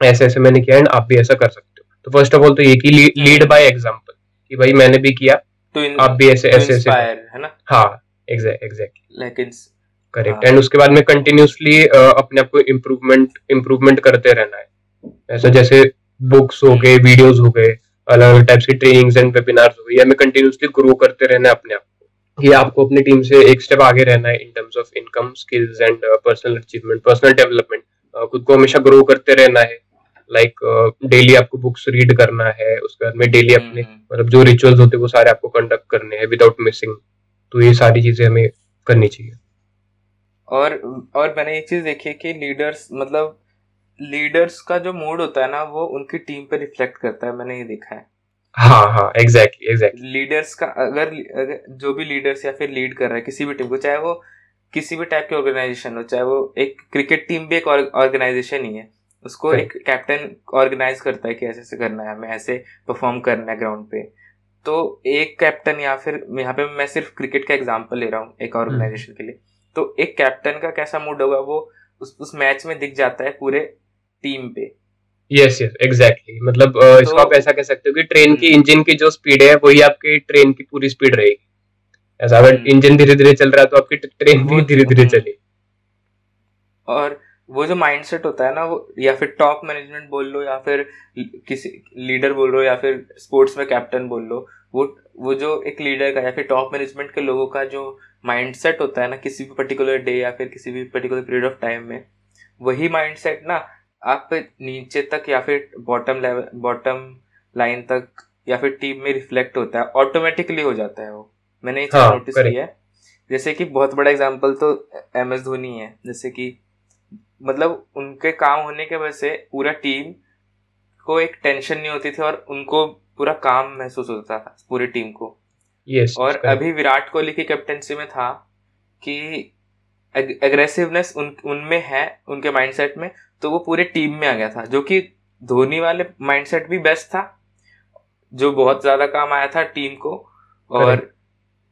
ऐसे ऐसे मैंने किया एंड आप भी ऐसा कर सकते हो। तो फ़र्स्ट ऑफ़ ऑल तो ये कि लीड बाय एग्ज़ाम्पल कि भाई मैंने भी किया तो इन, आप भी ऐसे ऐसे ऐसे है ना? हाँ एग्जैक्ट एग्जैक्टली लेकिन करेक्ट एंड उसके बाद में कंटिन्यूसली अपने आप को इम्प्रूवमेंट इम्प्रूवमेंट करते रहना है। ऐसा जैसे बुक्स हो गए वीडियोस हो गए अलग अलग टाइप्स की ट्रेनिंग्स एंड वेबिनार्स हो। या हमें कंटिन्यूसली ग्रो करते रहना है अपने आप को। ये आपको अपनी टीम से एक स्टेप आगे रहना है in terms of income skills and personal achievement personal development खुद को हमेशा ग्रो करते रहना है। लाइक like, डेली uh, आपको बुक्स रीड करना है। उसके बाद में डेली अपने हम्म, हम्म। मतलब जो रिचुअल्स होते हैं वो सारे आपको कंडक्ट करने हैं विदाउट मिसिंग तो ये सारी चीज़ें हमें करनी चाहिए। और और मैंने एक चीज़ देखी है कि लीडर्स मतलब लीडर्स का जो मूड होता है ना वो उनकी टीम पे रिफ्लेक्ट करता है मैंने ये देखा है। हाँ हाँ एग्जैक्टली एग्जैक्टली लीडर्स का अगर, अगर जो भी लीडर्स या फिर लीड कर रहा है किसी भी टीम को चाहे वो किसी भी टाइप की ऑर्गेनाइजेशन हो चाहे वो एक क्रिकेट टीम भी एक ऑर्गेनाइजेशन ही है उसको एक कैप्टन ऑर्गेनाइज करता है कि ऐसे ऐसे करना है हमें ऐसे परफॉर्म करना है ग्राउंड पे। तो एक कैप्टन या फिर यहाँ पे मैं सिर्फ़ क्रिकेट का एग्ज़ाम्पल ले रहा हूँ एक ऑर्गेनाइजेशन के लिए। तो एक कैप्टन का कैसा मूड होगा वो उस उस मैच में दिख जाता है पूरे टीम पे। यस यस एग्जैक्टली मतलब uh, तो, इसको आप ऐसा कह सकते हो कि ट्रेन की इंजन हम्म। की जो स्पीड है वही आपकी ट्रेन की पूरी स्पीड रहेगी। ऐसा अगर इंजन धीरे धीरे चल रहा है तो आपकी ट्रेन भी धीरे धीरे हम्म। चलेगी। और वो जो माइंडसेट होता है ना वो या फिर टॉप मैनेजमेंट बोल लो या फिर किसी लीडर बोल लो या फिर स्पोर्ट्स में कैप्टन बोल लो वो वो जो एक लीडर का या फिर टॉप मैनेजमेंट के लोगों का जो माइंडसेट होता है ना किसी भी पर्टिकुलर डे या फिर किसी भी पर्टिकुलर पीरियड ऑफ़ टाइम में वही माइंडसेट ना आप नीचे तक या फिर बॉटम लेवल बॉटम लाइन तक या फिर टीम में रिफ्लेक्ट होता है ऑटोमेटिकली हो जाता है वो। मैंने ये चीज़ हाँ, नोटिस किया है। जैसे कि बहुत बड़ा एग्जांपल तो एम एस धोनी है। जैसे कि मतलब उनके काम होने के वजह से पूरा टीम को एक टेंशन नहीं होती थी और उनको पूरा काम महसूस होता था पूरी टीम को। यस और अभी विराट कोहली की कैप्टनसी में था कि एग्रेसिवनेस उन उनमें है उनके माइंडसेट में तो वो पूरे टीम में आ गया था जो कि धोनी वाले माइंडसेट भी बेस्ट था जो बहुत ज़्यादा काम आया था टीम को और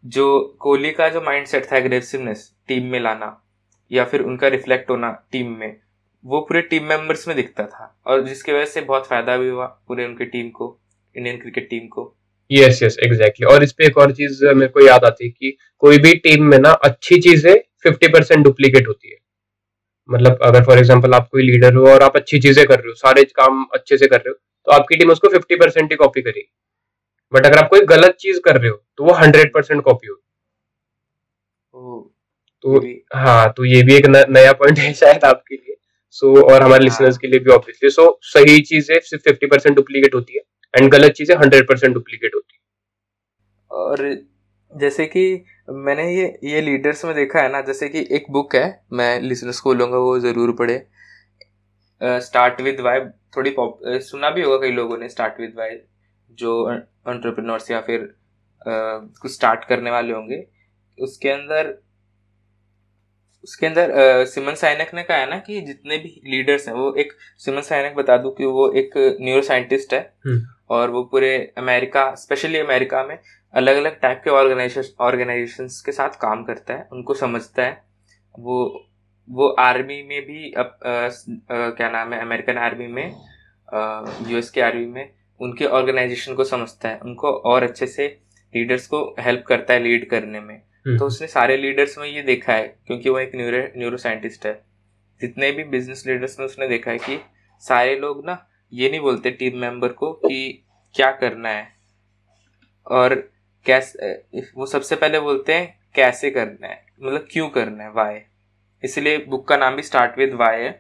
जो कोहली का जो माइंडसेट था एग्रेसिवनेस टीम में लाना या फिर उनका रिफ्लेक्ट होना टीम में वो पूरे टीम मेंबर्स में दिखता था और जिसकी वजह से बहुत फ़ायदा भी हुआ पूरे उनके टीम को इंडियन क्रिकेट टीम को। यस यस एग्जैक्टली और इस पे एक और चीज़ मेरे को याद आती है कि कोई भी टीम में ना अच्छी चीज़ें फिफ्टी परसेंट डुप्लीकेट होती है। मतलब अगर फॉर एग्ज़ाम्पल आप कोई लीडर हो और आप अच्छी चीज़ें कर रहे हो सारे काम अच्छे से कर रहे हो तो आपकी टीम उसको फिफ्टी परसेंट ही कॉपी करेगी। बट अगर आप कोई गलत चीज़ कर रहे हो तो वो हंड्रेड परसेंट कॉपी हो तो हाँ तो ये भी एक न, नया पॉइंट है शायद आपके लिए। सो so, और हमारे लिसनर्स हाँ। के लिए भी ऑब्वियसली सो so, सही चीज़ें सिर्फ़ फिफ्टी परसेंट डुप्लीकेट होती है एंड गलत चीज़ें हंड्रेड परसेंट डुप्लीकेट होती है। और जैसे कि मैंने ये ये लीडर्स में देखा है ना जैसे कि एक बुक है मैं लिसनर्स को बोलूँगा वो ज़रूर पढ़े। स्टार्ट विद वाई थोड़ी पॉप सुना भी होगा कई लोगों ने स्टार्ट विद वाई जो एंटरप्रेन्योर्स या फिर कुछ स्टार्ट करने वाले होंगे। उसके अंदर उसके अंदर सिमन साइनक ने कहा है ना कि जितने भी लीडर्स हैं वो एक सिमन साइनक बता दूँ कि वो एक न्यूरो साइंटिस्ट है। हम्म। और वो पूरे अमेरिका स्पेशली अमेरिका में अलग अलग टाइप के ऑर्गेनाइजेशन के साथ काम करता है उनको समझता है। वो वो आर्मी में भी अब आ, आ, क्या नाम है अमेरिकन आर्मी में यूएस के आर्मी में उनके ऑर्गेनाइजेशन को समझता है। उनको और अच्छे से लीडर्स को हेल्प करता है लीड करने में। तो उसने सारे लीडर्स में ये देखा है क्योंकि वो एक न्यूरो न्यूरो साइंटिस्ट है। जितने भी बिज़नेस लीडर्स में उसने देखा है कि सारे लोग ना ये नहीं बोलते टीम मेंबर को कि क्या करना है। और कैसे वो सबसे पहले बोलते हैं, कैसे करना है? मतलब क्यों करना है? वाई इसलिए बुक का नाम भी स्टार्ट विद वाई है,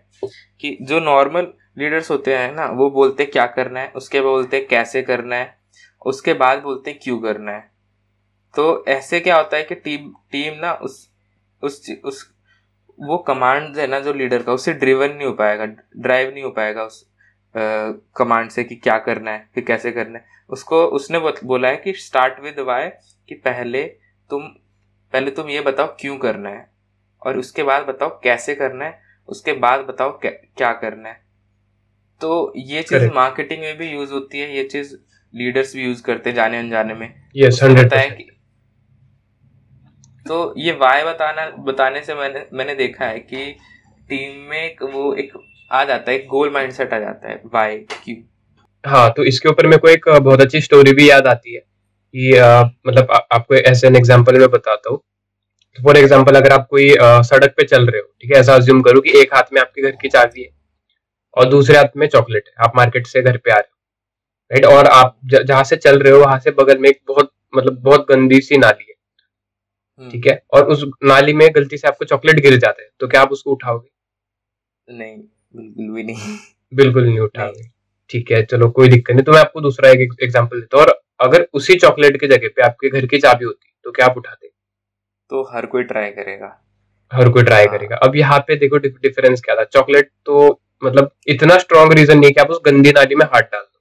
कि जो नॉर्मल लीडर्स होते हैं ना, वो बोलते हैं, क्या करना है? उसके बाद बोलते हैं, कैसे करना है? उसके बाद बोलते हैं, क्यों करना है? तो ऐसे क्या होता है कि टीम टीम ना उस उस उस, वो कमांड है ना जो लीडर का, उससे ड्रिवन नहीं हो पाएगा ड्राइव नहीं हो पाएगा उस कमांड से कि क्या करना है फिर कैसे करना है। उसको उसने बोला है कि स्टार्ट विद वाई कि पहले तुम पहले तुम ये बताओ क्यों करना है। और उसके बाद बताओ कैसे करना है उसके बाद बताओ क्या करना है। तो ये चीज़ मार्केटिंग में भी यूज़ होती है ये चीज़ लीडर्स भी यूज़ करते हैं जाने अनजाने में। Yes, होता है कि तो ये वाय बताना बताने से मैंने मैंने देखा है कि टीम में एक वो एक आ जाता है गोल माइंडसेट आ जाता है वाई क्यों? हाँ तो इसके ऊपर मेरे को एक बहुत अच्छी स्टोरी भी याद आती है कि मतलब आ, आपको ऐसे एन एग्जांपल में बताता हूँ। फॉर एग्जांपल अगर आप कोई आ, सड़क पे चल रहे हो ठीक है ऐसा अज्यूम करो कि एक हाथ में आपके घर की चाबी है और दूसरे हाथ में चॉकलेट है आप मार्केट से घर पे आ रहे हो राइट और आप जहाँ से चल रहे हो वहाँ से बगल में एक बहुत मतलब बहुत गंदी सी नाली है हम्म। ठीक है? और उस नाली में गलती से आपको चॉकलेट गिर जाता है तो क्या आप उसको उठाओगे? नहीं। बिल्कुल भी नहीं। बिल्कुल नहीं उठाओगे ठीक है चलो कोई दिक्कत नहीं। तो मैं आपको दूसरा एक एग्ज़ाम्पल देता हूँ और अगर उसी चॉकलेट की जगह पे आपके घर की चाबी होती तो क्या आप उठाते? तो हर कोई ट्राई करेगा। हर कोई ट्राई हाँ। करेगा। अब यहाँ पे देखो डिफरेंस क्या था। चॉकलेट तो मतलब इतना स्ट्रॉन्ग रीजन नहीं कि आप उस गंदी नाली में हाथ डाल दो।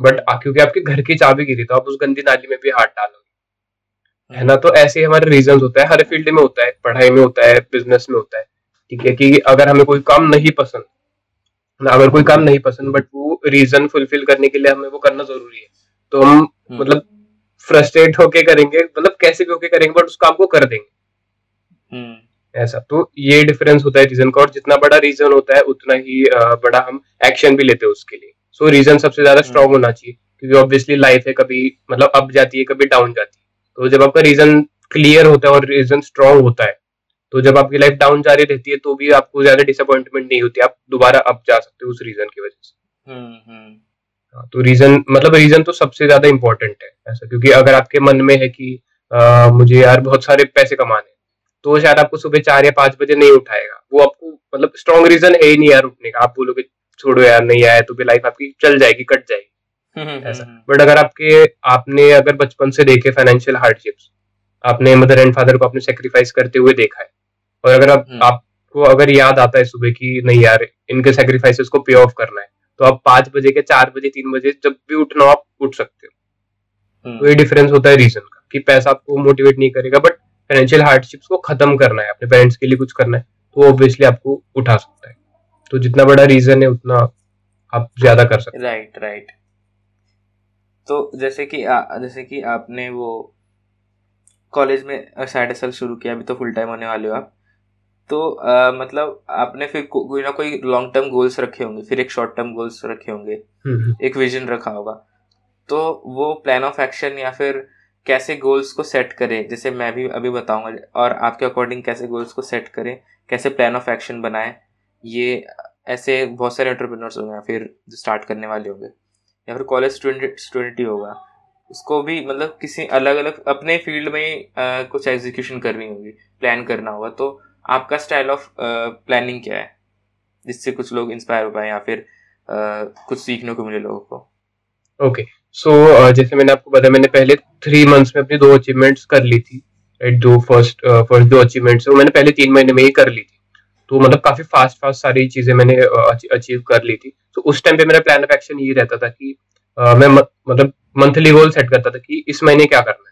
बट क्योंकि आपके घर की चाबी गिरी तो आप उस गंदी नाली में भी हाथ डालोगे। है। ना? तो ऐसे हमारे रीजन होता है। हर फ़ील्ड में होता है। पढ़ाई में होता है। बिज़नेस में होता है। ठीक है कि अगर हमें कोई काम नहीं पसंद अगर कोई काम नहीं पसंद बट वो रीजन फुलफिल करने के लिए हमें वो करना ज़रूरी है तो हम हम्म। मतलब फ्रस्ट्रेट होके करेंगे मतलब कैसे भी होके करेंगे बट उस काम को कर देंगे हम्म। ऐसा तो ये डिफरेंस होता है रीजन का और जितना बड़ा रीजन होता है उतना ही बड़ा हम एक्शन भी लेते हैं उसके लिए सो so, रीजन सबसे ज़्यादा स्ट्रांग हम्म। होना चाहिए क्योंकि ऑब्वियसली लाइफ है कभी मतलब अप जाती है कभी डाउन जाती है तो जब आपका रीजन क्लियर होता है और रीजन स्ट्रांग होता है तो जब आपकी लाइफ डाउन जा रही रहती है तो भी आपको ज़्यादा डिसअपॉइंटमेंट नहीं होती आप दोबारा अप जा सकते हो उस रीजन की वजह से। हम्म, हम्म। हाँ, तो रीजन मतलब रीजन तो सबसे ज़्यादा इम्पोर्टेंट है ऐसा क्योंकि अगर आपके मन में है कि आ, मुझे यार बहुत सारे पैसे कमाने तो शायद आपको सुबह चार या पाँच बजे नहीं उठाएगा। वो आपको मतलब स्ट्रॉन्ग रीजन है ही नहीं यार उठने का। आप बोलोगे छोड़ो यार नहीं आया तो भी लाइफ आपकी चल जाएगी कट जाएगी। ऐसा। बट अगर आपके आपने अगर बचपन से देखे फाइनेंशियल हार्डशिप्स आपने मदर एंड फादर को आपने सेक्रीफाइस करते हुए देखा है और अगर आप आपको अगर याद आता है सुबह की नहीं यार इनके सेक्रीफाइसेस को पे ऑफ़ करना है तो आप पाँच बजे के चार बजे तीन बजे जब भी उठना हो आप उठ सकते हो। तो ये डिफरेंस होता है रीजन का कि पैसा आपको मोटिवेट नहीं करेगा बट फाइनेंशियल हार्डशिप्स को खत्म करना है अपने पेरेंट्स के लिए कुछ करना है तो ऑब्वियसली आपको उठा सकता है। तो जितना बड़ा रीजन है उतना आप ज़्यादा कर सकते राइट राइट तो जैसे कि आ, जैसे कि आपने वो कॉलेज में साइड हसल शुरू किया अभी तो फुल टाइम होने वाले हो आप। तो आ, मतलब आपने फिर को, कोई ना कोई लॉन्ग टर्म गोल्स रखे होंगे फिर एक शॉर्ट टर्म गोल्स रखे होंगे। एक विजन रखा होगा। तो वो प्लान ऑफ़ एक्शन या फिर कैसे गोल्स को सेट करें जैसे मैं भी अभी बताऊँगा और आपके अकॉर्डिंग कैसे गोल्स को सेट करें कैसे प्लान ऑफ़ एक्शन बनाएँ ये ऐसे बहुत सारे एंटरप्रेन्योर्स होंगे या फिर जो स्टार्ट करने वाले होंगे या फिर कॉलेज स्टूडेंट स्टूडेंट ही होगा। उसको भी मतलब किसी अलग अलग अपने फ़ील्ड में आ, कुछ एग्जीक्यूशन करनी होगी प्लान करना होगा। तो आपका स्टाइल ऑफ़ प्लानिंग क्या है? जिससे कुछ लोग इंस्पायर हो पाए या फिर आ, कुछ सीखने को मिले लोगों को। ओके. सो uh, जैसे मैंने आपको बताया मैंने पहले थ्री मंथ्स में अपनी दो अचीवमेंट्स कर ली थी राइट दो फ़र्स्ट फ़र्स्ट दो अचीवमेंट्स वो मैंने पहले तीन महीने में ही कर ली थी। तो मतलब काफ़ी फास्ट फास्ट सारी चीज़ें मैंने अचीव कर ली थी। तो उस टाइम पे मेरा प्लान ऑफ़ एक्शन ये रहता था कि uh, मैं मतलब मंथली गोल सेट करता था कि इस महीने क्या करना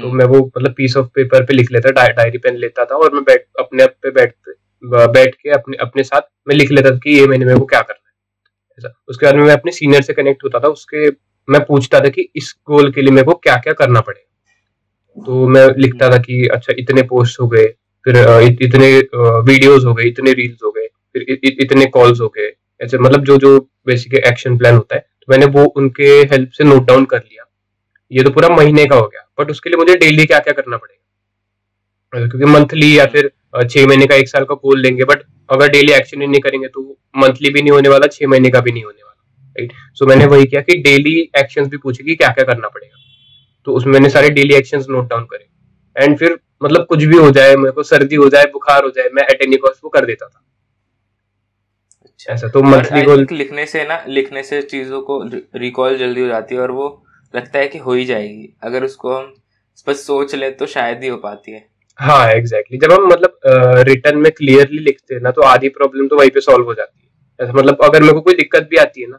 तो हम्म। मैं वो मतलब पीस ऑफ़ पेपर पे लिख लेता डायरी पेन लेता था और मैं बैठ अपने आप पे बैठ बैठ के अपने अपने साथ मैं लिख लेता था कि ये महीने में वो क्या करना है। ऐसा। उसके बाद में मैं अपने सीनियर से कनेक्ट होता था उसके मैं पूछता था कि इस गोल के लिए मेरे को क्या क्या करना पड़ेगा। तो मैं लिखता था कि अच्छा इतने पोस्ट हो गए फिर इतने वीडियोस हो गए इतने रील्स हो गए फिर इतने कॉल्स हो गए ऐसे मतलब जो जो बेसिक एक्शन प्लान होता है तो मैंने वो उनके हेल्प से नोट डाउन कर लिया। ये तो पूरा महीने का हो गया। बट उसके लिए मुझे डेली क्या क्या करना पड़ेगा? क्योंकि मंथली या फिर छह महीने का एक साल का गोल लेंगे बट अगर डेली एक्शन ही नहीं करेंगे तो मंथली भी नहीं होने वाला छह महीने का भी नहीं होने वाला राइट सो मैंने वही किया कि डेली एक्शन भी पूछे कि क्या क्या करना पड़ेगा। तो उसमें मैंने सारे डेली एक्शन नोट डाउन करे। एंड फिर मतलब कुछ भी हो जाए मेरे को सर्दी हो जाए बुखार हो जाए मैं एनी कॉस्ट वो कर देता था। अच्छा। ऐसा तो मंथली गोल लिखने से ना लिखने से चीज़ों को रिकॉल जल्दी हो जाती है और वो लगता है कि हो ही जाएगी। अगर उसको हम बस सोच ले तो शायद ही हो पाती है। हाँ एग्जैक्टली exactly. जब हम मतलब रिटर्न में क्लियरली लिखते हैं ना तो आधी प्रॉब्लम तो वहीं पे सॉल्व हो जाती है। ऐसा मतलब अगर मेरे को कोई दिक्कत भी आती है ना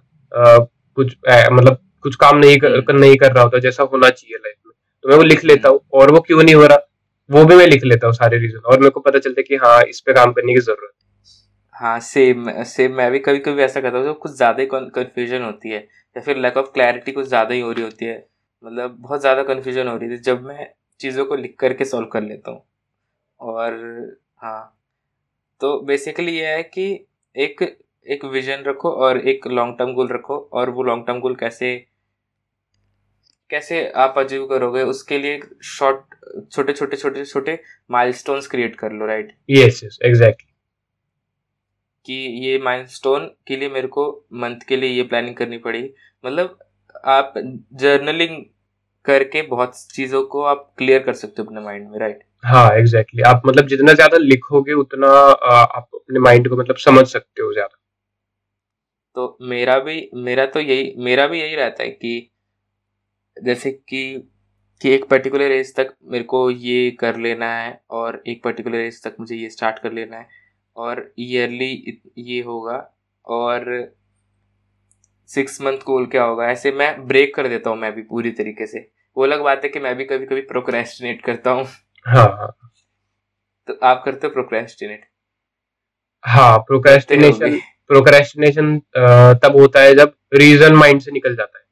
कुछ मतलब कुछ काम नहीं कर, हम्म। नहीं कर रहा होता जैसा होना चाहिए लाइफ में तो मैं वो लिख लेता हूँ और वो क्यों नहीं हो रहा वो भी मैं लिख लेता हूँ सारे रीजन और मेरे को पता चलता है कि हाँ इस पे काम करने की ज़रूरत हाँ। सेम सेम मैं भी कभी कभी ऐसा करता हूँ कुछ ज़्यादा कंफ्यूजन होती है या फिर लैक ऑफ़ क्लैरिटी कुछ ज़्यादा ही हो रही होती है। मतलब बहुत ज़्यादा कन्फ्यूज़न हो रही थी जब मैं चीज़ों को लिख करके सॉल्व कर लेता हूँ। और हाँ तो बेसिकली ये है कि एक एक विजन रखो और एक लॉन्ग टर्म गोल रखो और वो लॉन्ग टर्म गोल कैसे कैसे आप अचीव करोगे उसके लिए शॉर्ट छोटे छोटे छोटे छोटे माइलस्टोन्स क्रिएट कर लो राइट यस यस एग्जैक्टली कि ये माइलस्टोन के लिए मेरे को मंथ के लिए ये प्लानिंग करनी पड़ी। मतलब आप जर्नलिंग करके बहुत चीज़ों को आप क्लियर कर सकते हो अपने माइंड में राइट हाँ एग्जैक्टली exactly. आप मतलब जितना ज़्यादा लिखोगे उतना आप अपने माइंड को मतलब समझ सकते हो ज़्यादा। तो मेरा भी मेरा तो यही मेरा भी यही रहता है कि जैसे कि कि एक पर्टिकुलर एज तक मेरे को ये कर लेना है और एक पर्टिकुलर एज तक मुझे ये स्टार्ट कर लेना है। और ईयरली ये होगा और सिक्स मंथ गोल क्या होगा ऐसे मैं ब्रेक कर देता हूँ मैं भी पूरी तरीके से। वो अलग बात है कि मैं भी कभी कभी प्रोक्रेस्टिनेट करता हूँ। हाँ हाँ। तो आप करते हो प्रोक्रेस्टिनेट हाँ प्रोक्रेस्टिनेशन प्रोक्रेस्टिनेशन तब होता है जब रीजन माइंड से निकल जाता है।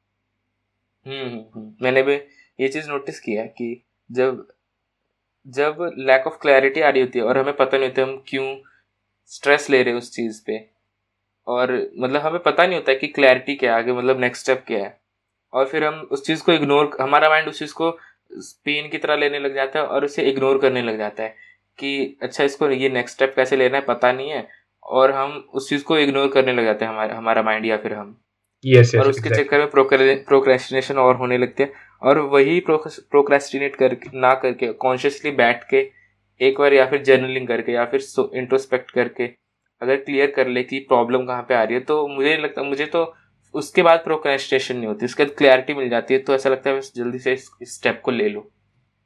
हम्म, हम्म, हम्म। मैंने भी ये चीज़ नोटिस किया है कि जब जब लैक ऑफ़ क्लैरिटी आ रही होती है और हमें पता नहीं होता हम क्यों स्ट्रेस ले रहे हैं उस चीज़ पे। और मतलब हमें पता नहीं होता है कि क्लैरिटी क्या है आगे मतलब नेक्स्ट स्टेप क्या है। और फिर हम उस चीज़ को इग्नोर हमारा माइंड उस चीज़ को पेन की तरह लेने लग जाता है और उसे इग्नोर करने लग जाता है कि अच्छा इसको ये नेक्स्ट स्टेप कैसे लेना है पता नहीं है। और हम उस चीज़ को इग्नोर करने लग जाते हैं हमारा हमारा माइंड या फिर हम। Yes, yes, और उसके exactly. चक्कर में प्रोक्रेस्टिनेशन और होने लगती है। और वही प्रोक्रेस्टिनेट कर ना करके कॉन्शियसली बैठ के एक बार या फिर जर्नलिंग करके या फिर इंट्रोस्पेक्ट करके अगर क्लियर कर ले कि प्रॉब्लम कहाँ पे आ रही है तो मुझे नहीं लगता मुझे तो उसके बाद प्रोक्रेस्टेशन नहीं होती उसके बाद क्लैरिटी मिल जाती है तो ऐसा लगता है जल्दी से इस स्टेप को ले लो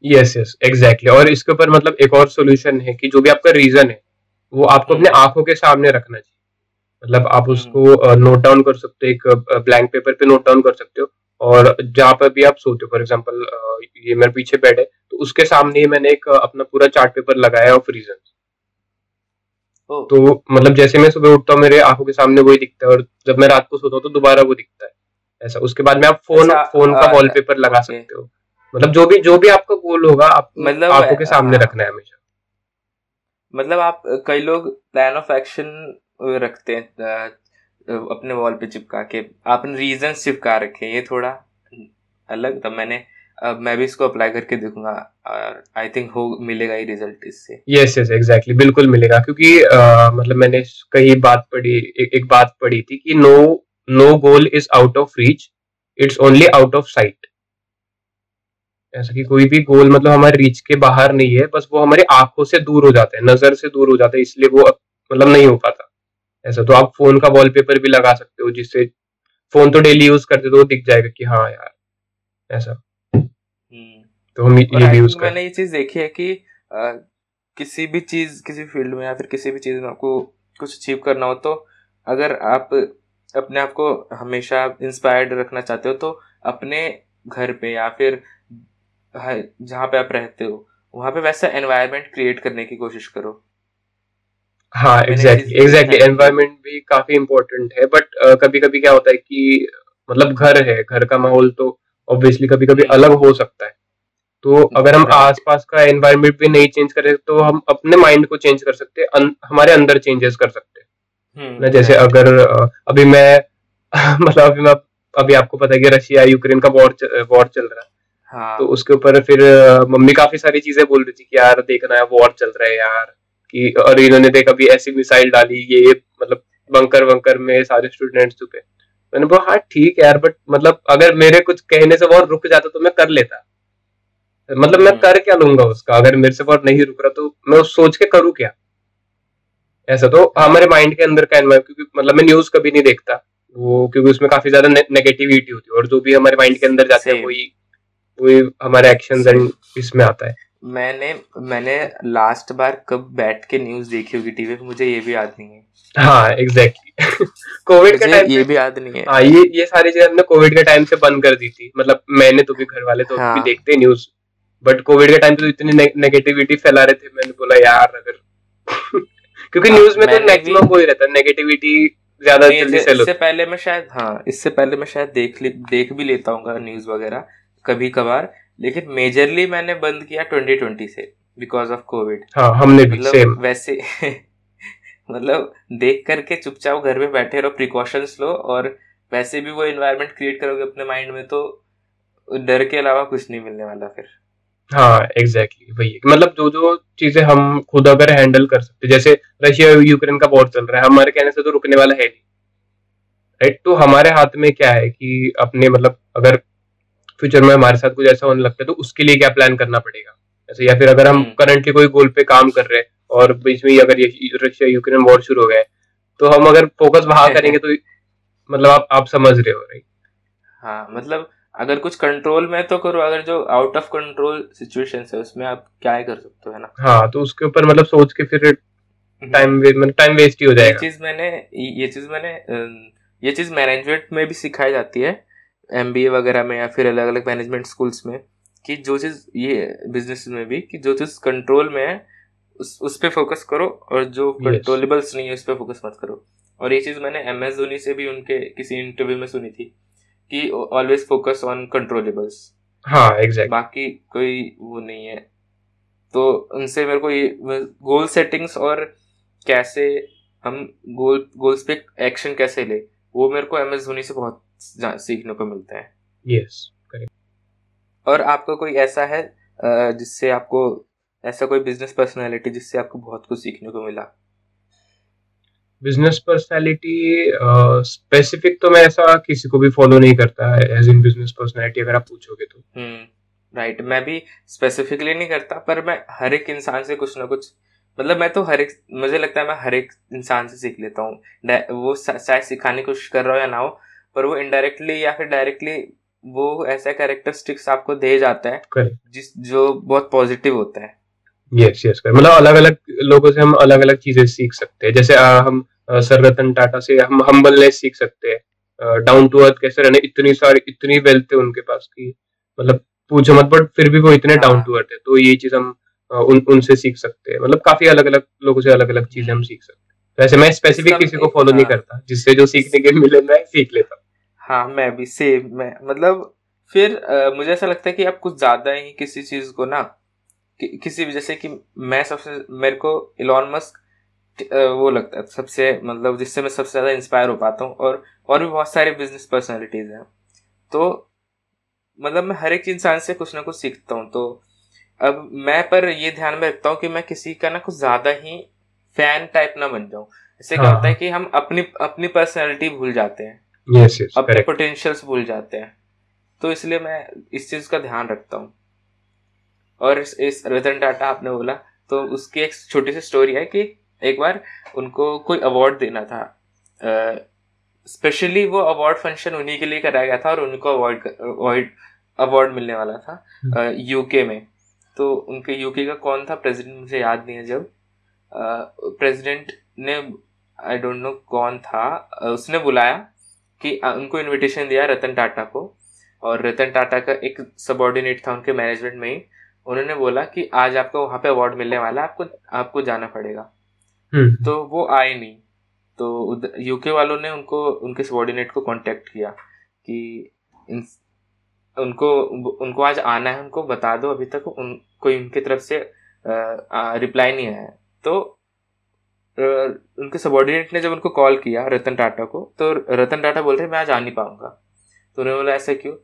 यस यस एग्जैक्टली और इसके ऊपर मतलब एक और सोल्यूशन है कि जो भी आपका रीजन है वो आपको अपने हम्म। आँखों के सामने रखना चाहिए मतलब आप हम्म। उसको नोट डाउन कर सकते हो एक ब्लैंक पेपर पे नोट डाउन कर सकते हो और जहाँ पर भी आप सोते हो फॉर एग्ज़ाम्पल ये मेरे पीछे बेड है तो उसके सामने ही मैंने एक अपना पूरा चार्ट पेपर लगाया ऑफ़ रीजन तो मतलब जैसे मैं सुबह उठता हूँ मेरे आँखों के सामने वही दिखता है और जब मैं रात को सोता हूँ तो दोबारा वो दिखता है। ऐसा उसके बाद में आप फ़ोन अच्छा, फ़ोन का वॉलपेपर लगा सकते हो। मतलब जो भी जो भी आपका गोल होगा आप मतलब आँखों के सामने हाँ। रखना है हमेशा। मतलब आप कई लोग प्लान ऑफ़ एक्शन रखते हैं अपने वॉल पे चिपका के। आपने रीजन चिपका रखे ये थोड़ा अलग था। मैंने अब मैं भी इसको अप्लाई करके देखूँगा और आई थिंक हो मिलेगा ही रिज़ल्ट इससे। यस यस एग्जैक्टली बिल्कुल मिलेगा। क्योंकि uh, मतलब मैंने कई बात पढ़ी एक, एक बात पढ़ी थी कि no no goal is out of reach it's only out of sight ऐसा कि कोई भी गोल मतलब हमारे रीच के बाहर नहीं है बस वो हमारी आँखों से दूर हो जाता है नज़र से दूर हो जाता है इसलिए वो मतलब नहीं हो पाता। ऐसा तो आप फ़ोन का वॉलपेपर भी लगा सकते हो जिससे फ़ोन तो डेली यूज़ करते तो दिख जाएगा कि हाँ यार ऐसा हम्म। तो हम ये भी यूज़ मैंने ये चीज़ देखी है कि आ, किसी भी चीज़ किसी फ़ील्ड में या फिर किसी भी चीज़ में आपको कुछ अचीव करना हो तो अगर आप अपने आप को हमेशा इंस्पायर्ड रखना चाहते हो तो अपने घर पे या फिर जहाँ पे आप रहते हो वहाँ पे वैसा एनवायरनमेंट क्रिएट करने की कोशिश करो हाँ एग्जैक्टली एग्जैक्टली एनवायरमेंट भी काफ़ी इम्पोर्टेंट है बट uh, कभी कभी क्या होता है कि मतलब घर है घर का माहौल तो ऑब्वियसली कभी कभी। अलग हो सकता है। तो अगर हम आसपास का एनवायरनमेंट भी नहीं चेंज करें तो हम अपने माइंड को चेंज कर सकते हैं हमारे अंदर चेंजेस कर सकते। हैं हम्म, ना जैसे अगर अभी मैं मतलब अभी मैं अभी आपको पता है कि रशिया यूक्रेन का वॉर वॉर चल रहा है। हाँ. तो उसके ऊपर फिर मम्मी काफ़ी सारी चीज़ें बोल रही थी कि यार देखना है वॉर चल रहा है यार। कि और इन्होंने देखा अभी ऐसी मिसाइल डाली ये मतलब बंकर वंकर में सारे स्टूडेंट्स चुके मैंने बोला हाँ ठीक है यार बट मतलब अगर मेरे कुछ कहने से वॉर रुक जाता तो मैं कर लेता। मतलब मैं हम्म। कर क्या लूँगा उसका? अगर मेरे से वॉर नहीं रुक रहा तो मैं उस सोच के करूँ क्या? ऐसा तो हमारे माइंड के अंदर का क्योंकि मतलब मैं न्यूज़ कभी नहीं देखता। वो क्योंकि उसमें काफ़ी ज़्यादा नेगेटिविटी होती है और जो भी हमारे माइंड के अंदर जाते हैं वही वही हमारे एक्शन एंड इसमें आता है। मैंने मैंने लास्ट बार कब बैठ के न्यूज़ देखी होगी टीवी पे मुझे ये भी याद नहीं है। हाँ एग्जैक्टली कोविड का टाइम ये भी याद नहीं है। हाँ ये ये सारी चीज़ें हमने कोविड के टाइम से बंद कर दी थी। मतलब मैंने तो भी घर वाले तो हाँ. भी देखते न्यूज़ बट कोविड के टाइम पे तो इतनी नेगेटिविटी फैला रहे थे मैंने बोला यार अगर क्योंकि हाँ, न्यूज़ में तो मैक्सिमम वही रहता है नेगेटिविटी ज़्यादा जल्दी से इससे पहले मैं शायद हाँ इससे पहले मैं शायद देख देख भी लेता हूँ न्यूज़ वगैरह। कभी कभार लेकिन मेजरली मैंने बंद किया 2020 से बिकॉज़ ऑफ़ कोविड हाँ हमने भी मतलब सेम वैसे मतलब देख करके चुपचाप घर में बैठे रहो प्रिकॉशंस लो और वैसे भी वो इन्वायरमेंट क्रिएट करोगे अपने माइंड में तो डर के अलावा कुछ नहीं मिलने वाला फिर। हाँ एग्जैक्टली exactly, वही मतलब जो जो चीज़ें हम खुद अगर हैंडल कर सकते जैसे रशिया यूक्रेन का वॉर चल रहा है हमारे कहने से तो रुकने वाला है नहीं। राइट तो हमारे हाथ में क्या है कि अपने मतलब अगर फ्यूचर में हमारे साथ कुछ ऐसा होने लगता है तो उसके लिए क्या प्लान करना पड़ेगा? ऐसे या फिर अगर हम करंटली हम्म। कोई गोल पे काम कर रहे हैं और बीच में अगर ये रशिया यूक्रेन वॉर शुरू हो गए तो हम अगर फोकस वहाँ करेंगे तो मतलब आप आप समझ रहे हो राइट हाँ मतलब अगर कुछ कंट्रोल में तो करो अगर जो आउट ऑफ़ कंट्रोल सिचुएशन है उसमें आप क्या कर सकते हो है ना? हाँ तो उसके ऊपर मतलब सोच के फिर टाइम हम्म। मतलब टाइम वेस्ट ही हो जाएगा। ये चीज़ मैंने ये चीज़ मैंने ये चीज़ मैनेजमेंट में भी सिखाई जाती है। एमबीए वगैरह में या फिर अलग अलग मैनेजमेंट स्कूल्स में कि जो चीज़ ये बिज़नेस में भी कि जो चीज़ कंट्रोल में है उस उस पर फोकस करो और जो कंट्रोलेबल्स yes. नहीं है उस पर फोकस मत करो। और ये चीज़ मैंने एम एस धोनी से भी उनके किसी इंटरव्यू में सुनी थी कि ऑलवेज फोकस ऑन कंट्रोलेबल्स हाँ एग्जैक्ट बाकी कोई वो नहीं है। तो उनसे मेरे को ये गोल सेटिंग्स और कैसे हम गोल गोल्स पे एक्शन कैसे ले वो मेरे को एम एस धोनी से बहुत सीखने को मिलता है। यस और आपका कोई ऐसा है जिससे आपको ऐसा कोई बिज़नेस पर्सनालिटी जिससे आपको बहुत कुछ सीखने को मिला? बिज़नेस पर्सनालिटी स्पेसिफिक तो मैं ऐसा किसी को भी फॉलो नहीं करता है एज इन बिज़नेस पर्सनालिटी अगर आप पूछोगे तो। हम्म राइट मैं भी स्पेसिफिकली नहीं करता पर मैं हर एक इंसान से कुछ ना कुछ मतलब मैं तो हर एक मुझे लगता है मैं हर एक इंसान से सीख लेता हूँ। वो शायद सिखाने की कोशिश कर रहा हो या ना हो पर वो इनडायरेक्टली या फिर डायरेक्टली वो ऐसा कैरेक्टरिस्टिक्स आपको दे जाता है Correct. जिस जो बहुत पॉजिटिव होता है। यस यस मतलब अलग अलग लोगों से हम अलग अलग चीज़ें सीख सकते हैं। जैसे आ, हम सर रतन टाटा से हम हम्बलनेस सीख सकते हैं। डाउन टू अर्थ कैसे रहने इतनी सारी इतनी वेल्थ है उनके पास की मतलब पूछो मत बट फिर भी वो इतने डाउन टू अर्थ है। तो ये चीज़ हम उन उनसे सीख सकते हैं। मतलब काफ़ी अलग अलग लोगों से अलग अलग चीज़ें हम सीख सकते हैं। तो ऐसे मैं स्पेसिफिक किसी को फॉलो नहीं हाँ। करता जिससे जो सीखने के मिले मैं सीख लेता हूँ हाँ मैं भी सेम मैं मतलब फिर अ, मुझे ऐसा लगता है कि आप कुछ ज़्यादा ही किसी चीज़ को ना कि, किसी भी जैसे कि मैं सबसे मेरे को इलॉन मस्क वो लगता है सबसे मतलब जिससे मैं सबसे ज़्यादा इंस्पायर हो पाता हूँ और और भी बहुत सारे बिज़नेस पर्सनालिटीज हैं तो मतलब मैं हर एक इंसान से कुछ ना कुछ सीखता हूँ तो अब मैं पर ये ध्यान में रखता हूँ कि मैं किसी का ना कुछ ज़्यादा ही फ़ैन टाइप ना बन जाऊँ। इससे क्या हाँ। होता है कि हम अपनी अपनी पर्सनैलिटी भूल जाते हैं। यस यस अपने पोटेंशियल्स भूल जाते हैं। तो इसलिए मैं इस चीज़ का ध्यान रखता हूँ। और इस, इस रतन टाटा आपने बोला तो उसकी एक छोटी सी स्टोरी है कि एक बार उनको कोई अवार्ड देना था। स्पेशली वो अवार्ड फ़ंक्शन उन्हीं के लिए कराया गया था और उनको अवार्ड अवार्ड अवार्ड मिलने वाला था यूके में। तो उनके यूके का कौन था प्रेसिडेंट मुझे याद नहीं है जब। प्रेसिडेंट ने आई डोंट नो कौन था उसने बुलाया कि उनको इनविटेशन दिया रतन टाटा को और रतन टाटा का एक सबॉर्डिनेट था उनके मैनेजमेंट में ही उन्होंने बोला कि आज आपको वहाँ पे अवार्ड मिलने वाला है आपको आपको जाना पड़ेगा। हम्म। तो वो आए नहीं। तो यूके वालों ने उनको उनके सबॉर्डिनेट को कांटेक्ट किया कि इन, उनको उनको आज आना है उनको बता दो अभी तक उन कोई उनकी तरफ़ से रिप्लाई नहीं आया। तो उनके सबॉर्डिनेट ने जब उनको कॉल किया रतन टाटा को तो रतन टाटा बोल रहे मैं आज आ नहीं पाऊँगा। तो उन्होंने बोला ऐसा क्यों?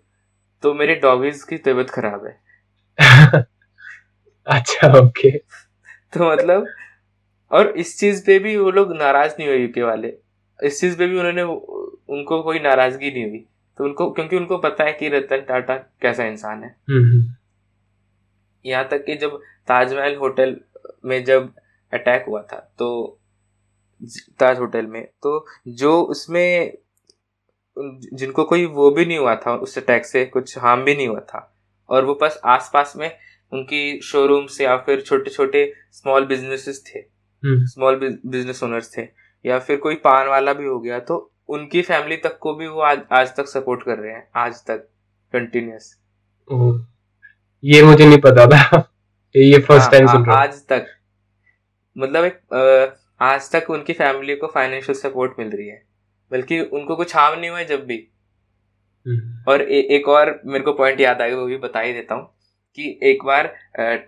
तो मेरे डॉगीज की तबीयत खराब है। अच्छा ओके तो मतलब और इस चीज़ पे भी वो लोग नाराज़ नहीं हुए यूके वाले। इस चीज़ पे भी उन्होंने उनको कोई नाराज़गी नहीं हुई। तो उनको क्योंकि उनको पता है कि रतन टाटा कैसा इंसान है। हम्म। यहाँ तक कि जब ताजमहल होटल में जब अटैक हुआ था तो ताज होटल में तो जो उसमें जिनको कोई वो भी नहीं हुआ था उस अटैक से कुछ हार्म भी नहीं हुआ था और वो बस आसपास में उनकी शोरूम्स या फिर छोटे छोटे स्मॉल बिजनेसेस थे स्मॉल बिज़नेस ओनर्स थे या फिर कोई पान वाला भी हो गया तो उनकी फैमिली तक को भी वो आज आज तक सपोर्ट कर रहे हैं आज तक कंटिन्यूस ये मुझे नहीं पता था ये फ़र्स्ट टाइम सुन रहा आज तक। मतलब एक आज तक उनकी फैमिली को फाइनेंशियल सपोर्ट मिल रही है। बल्कि उनको कुछ हार्म नहीं हुआ है जब भी। हम्म, और ए, एक और मेरे को पॉइंट याद आएगा वो भी बता ही देता हूँ कि एक बार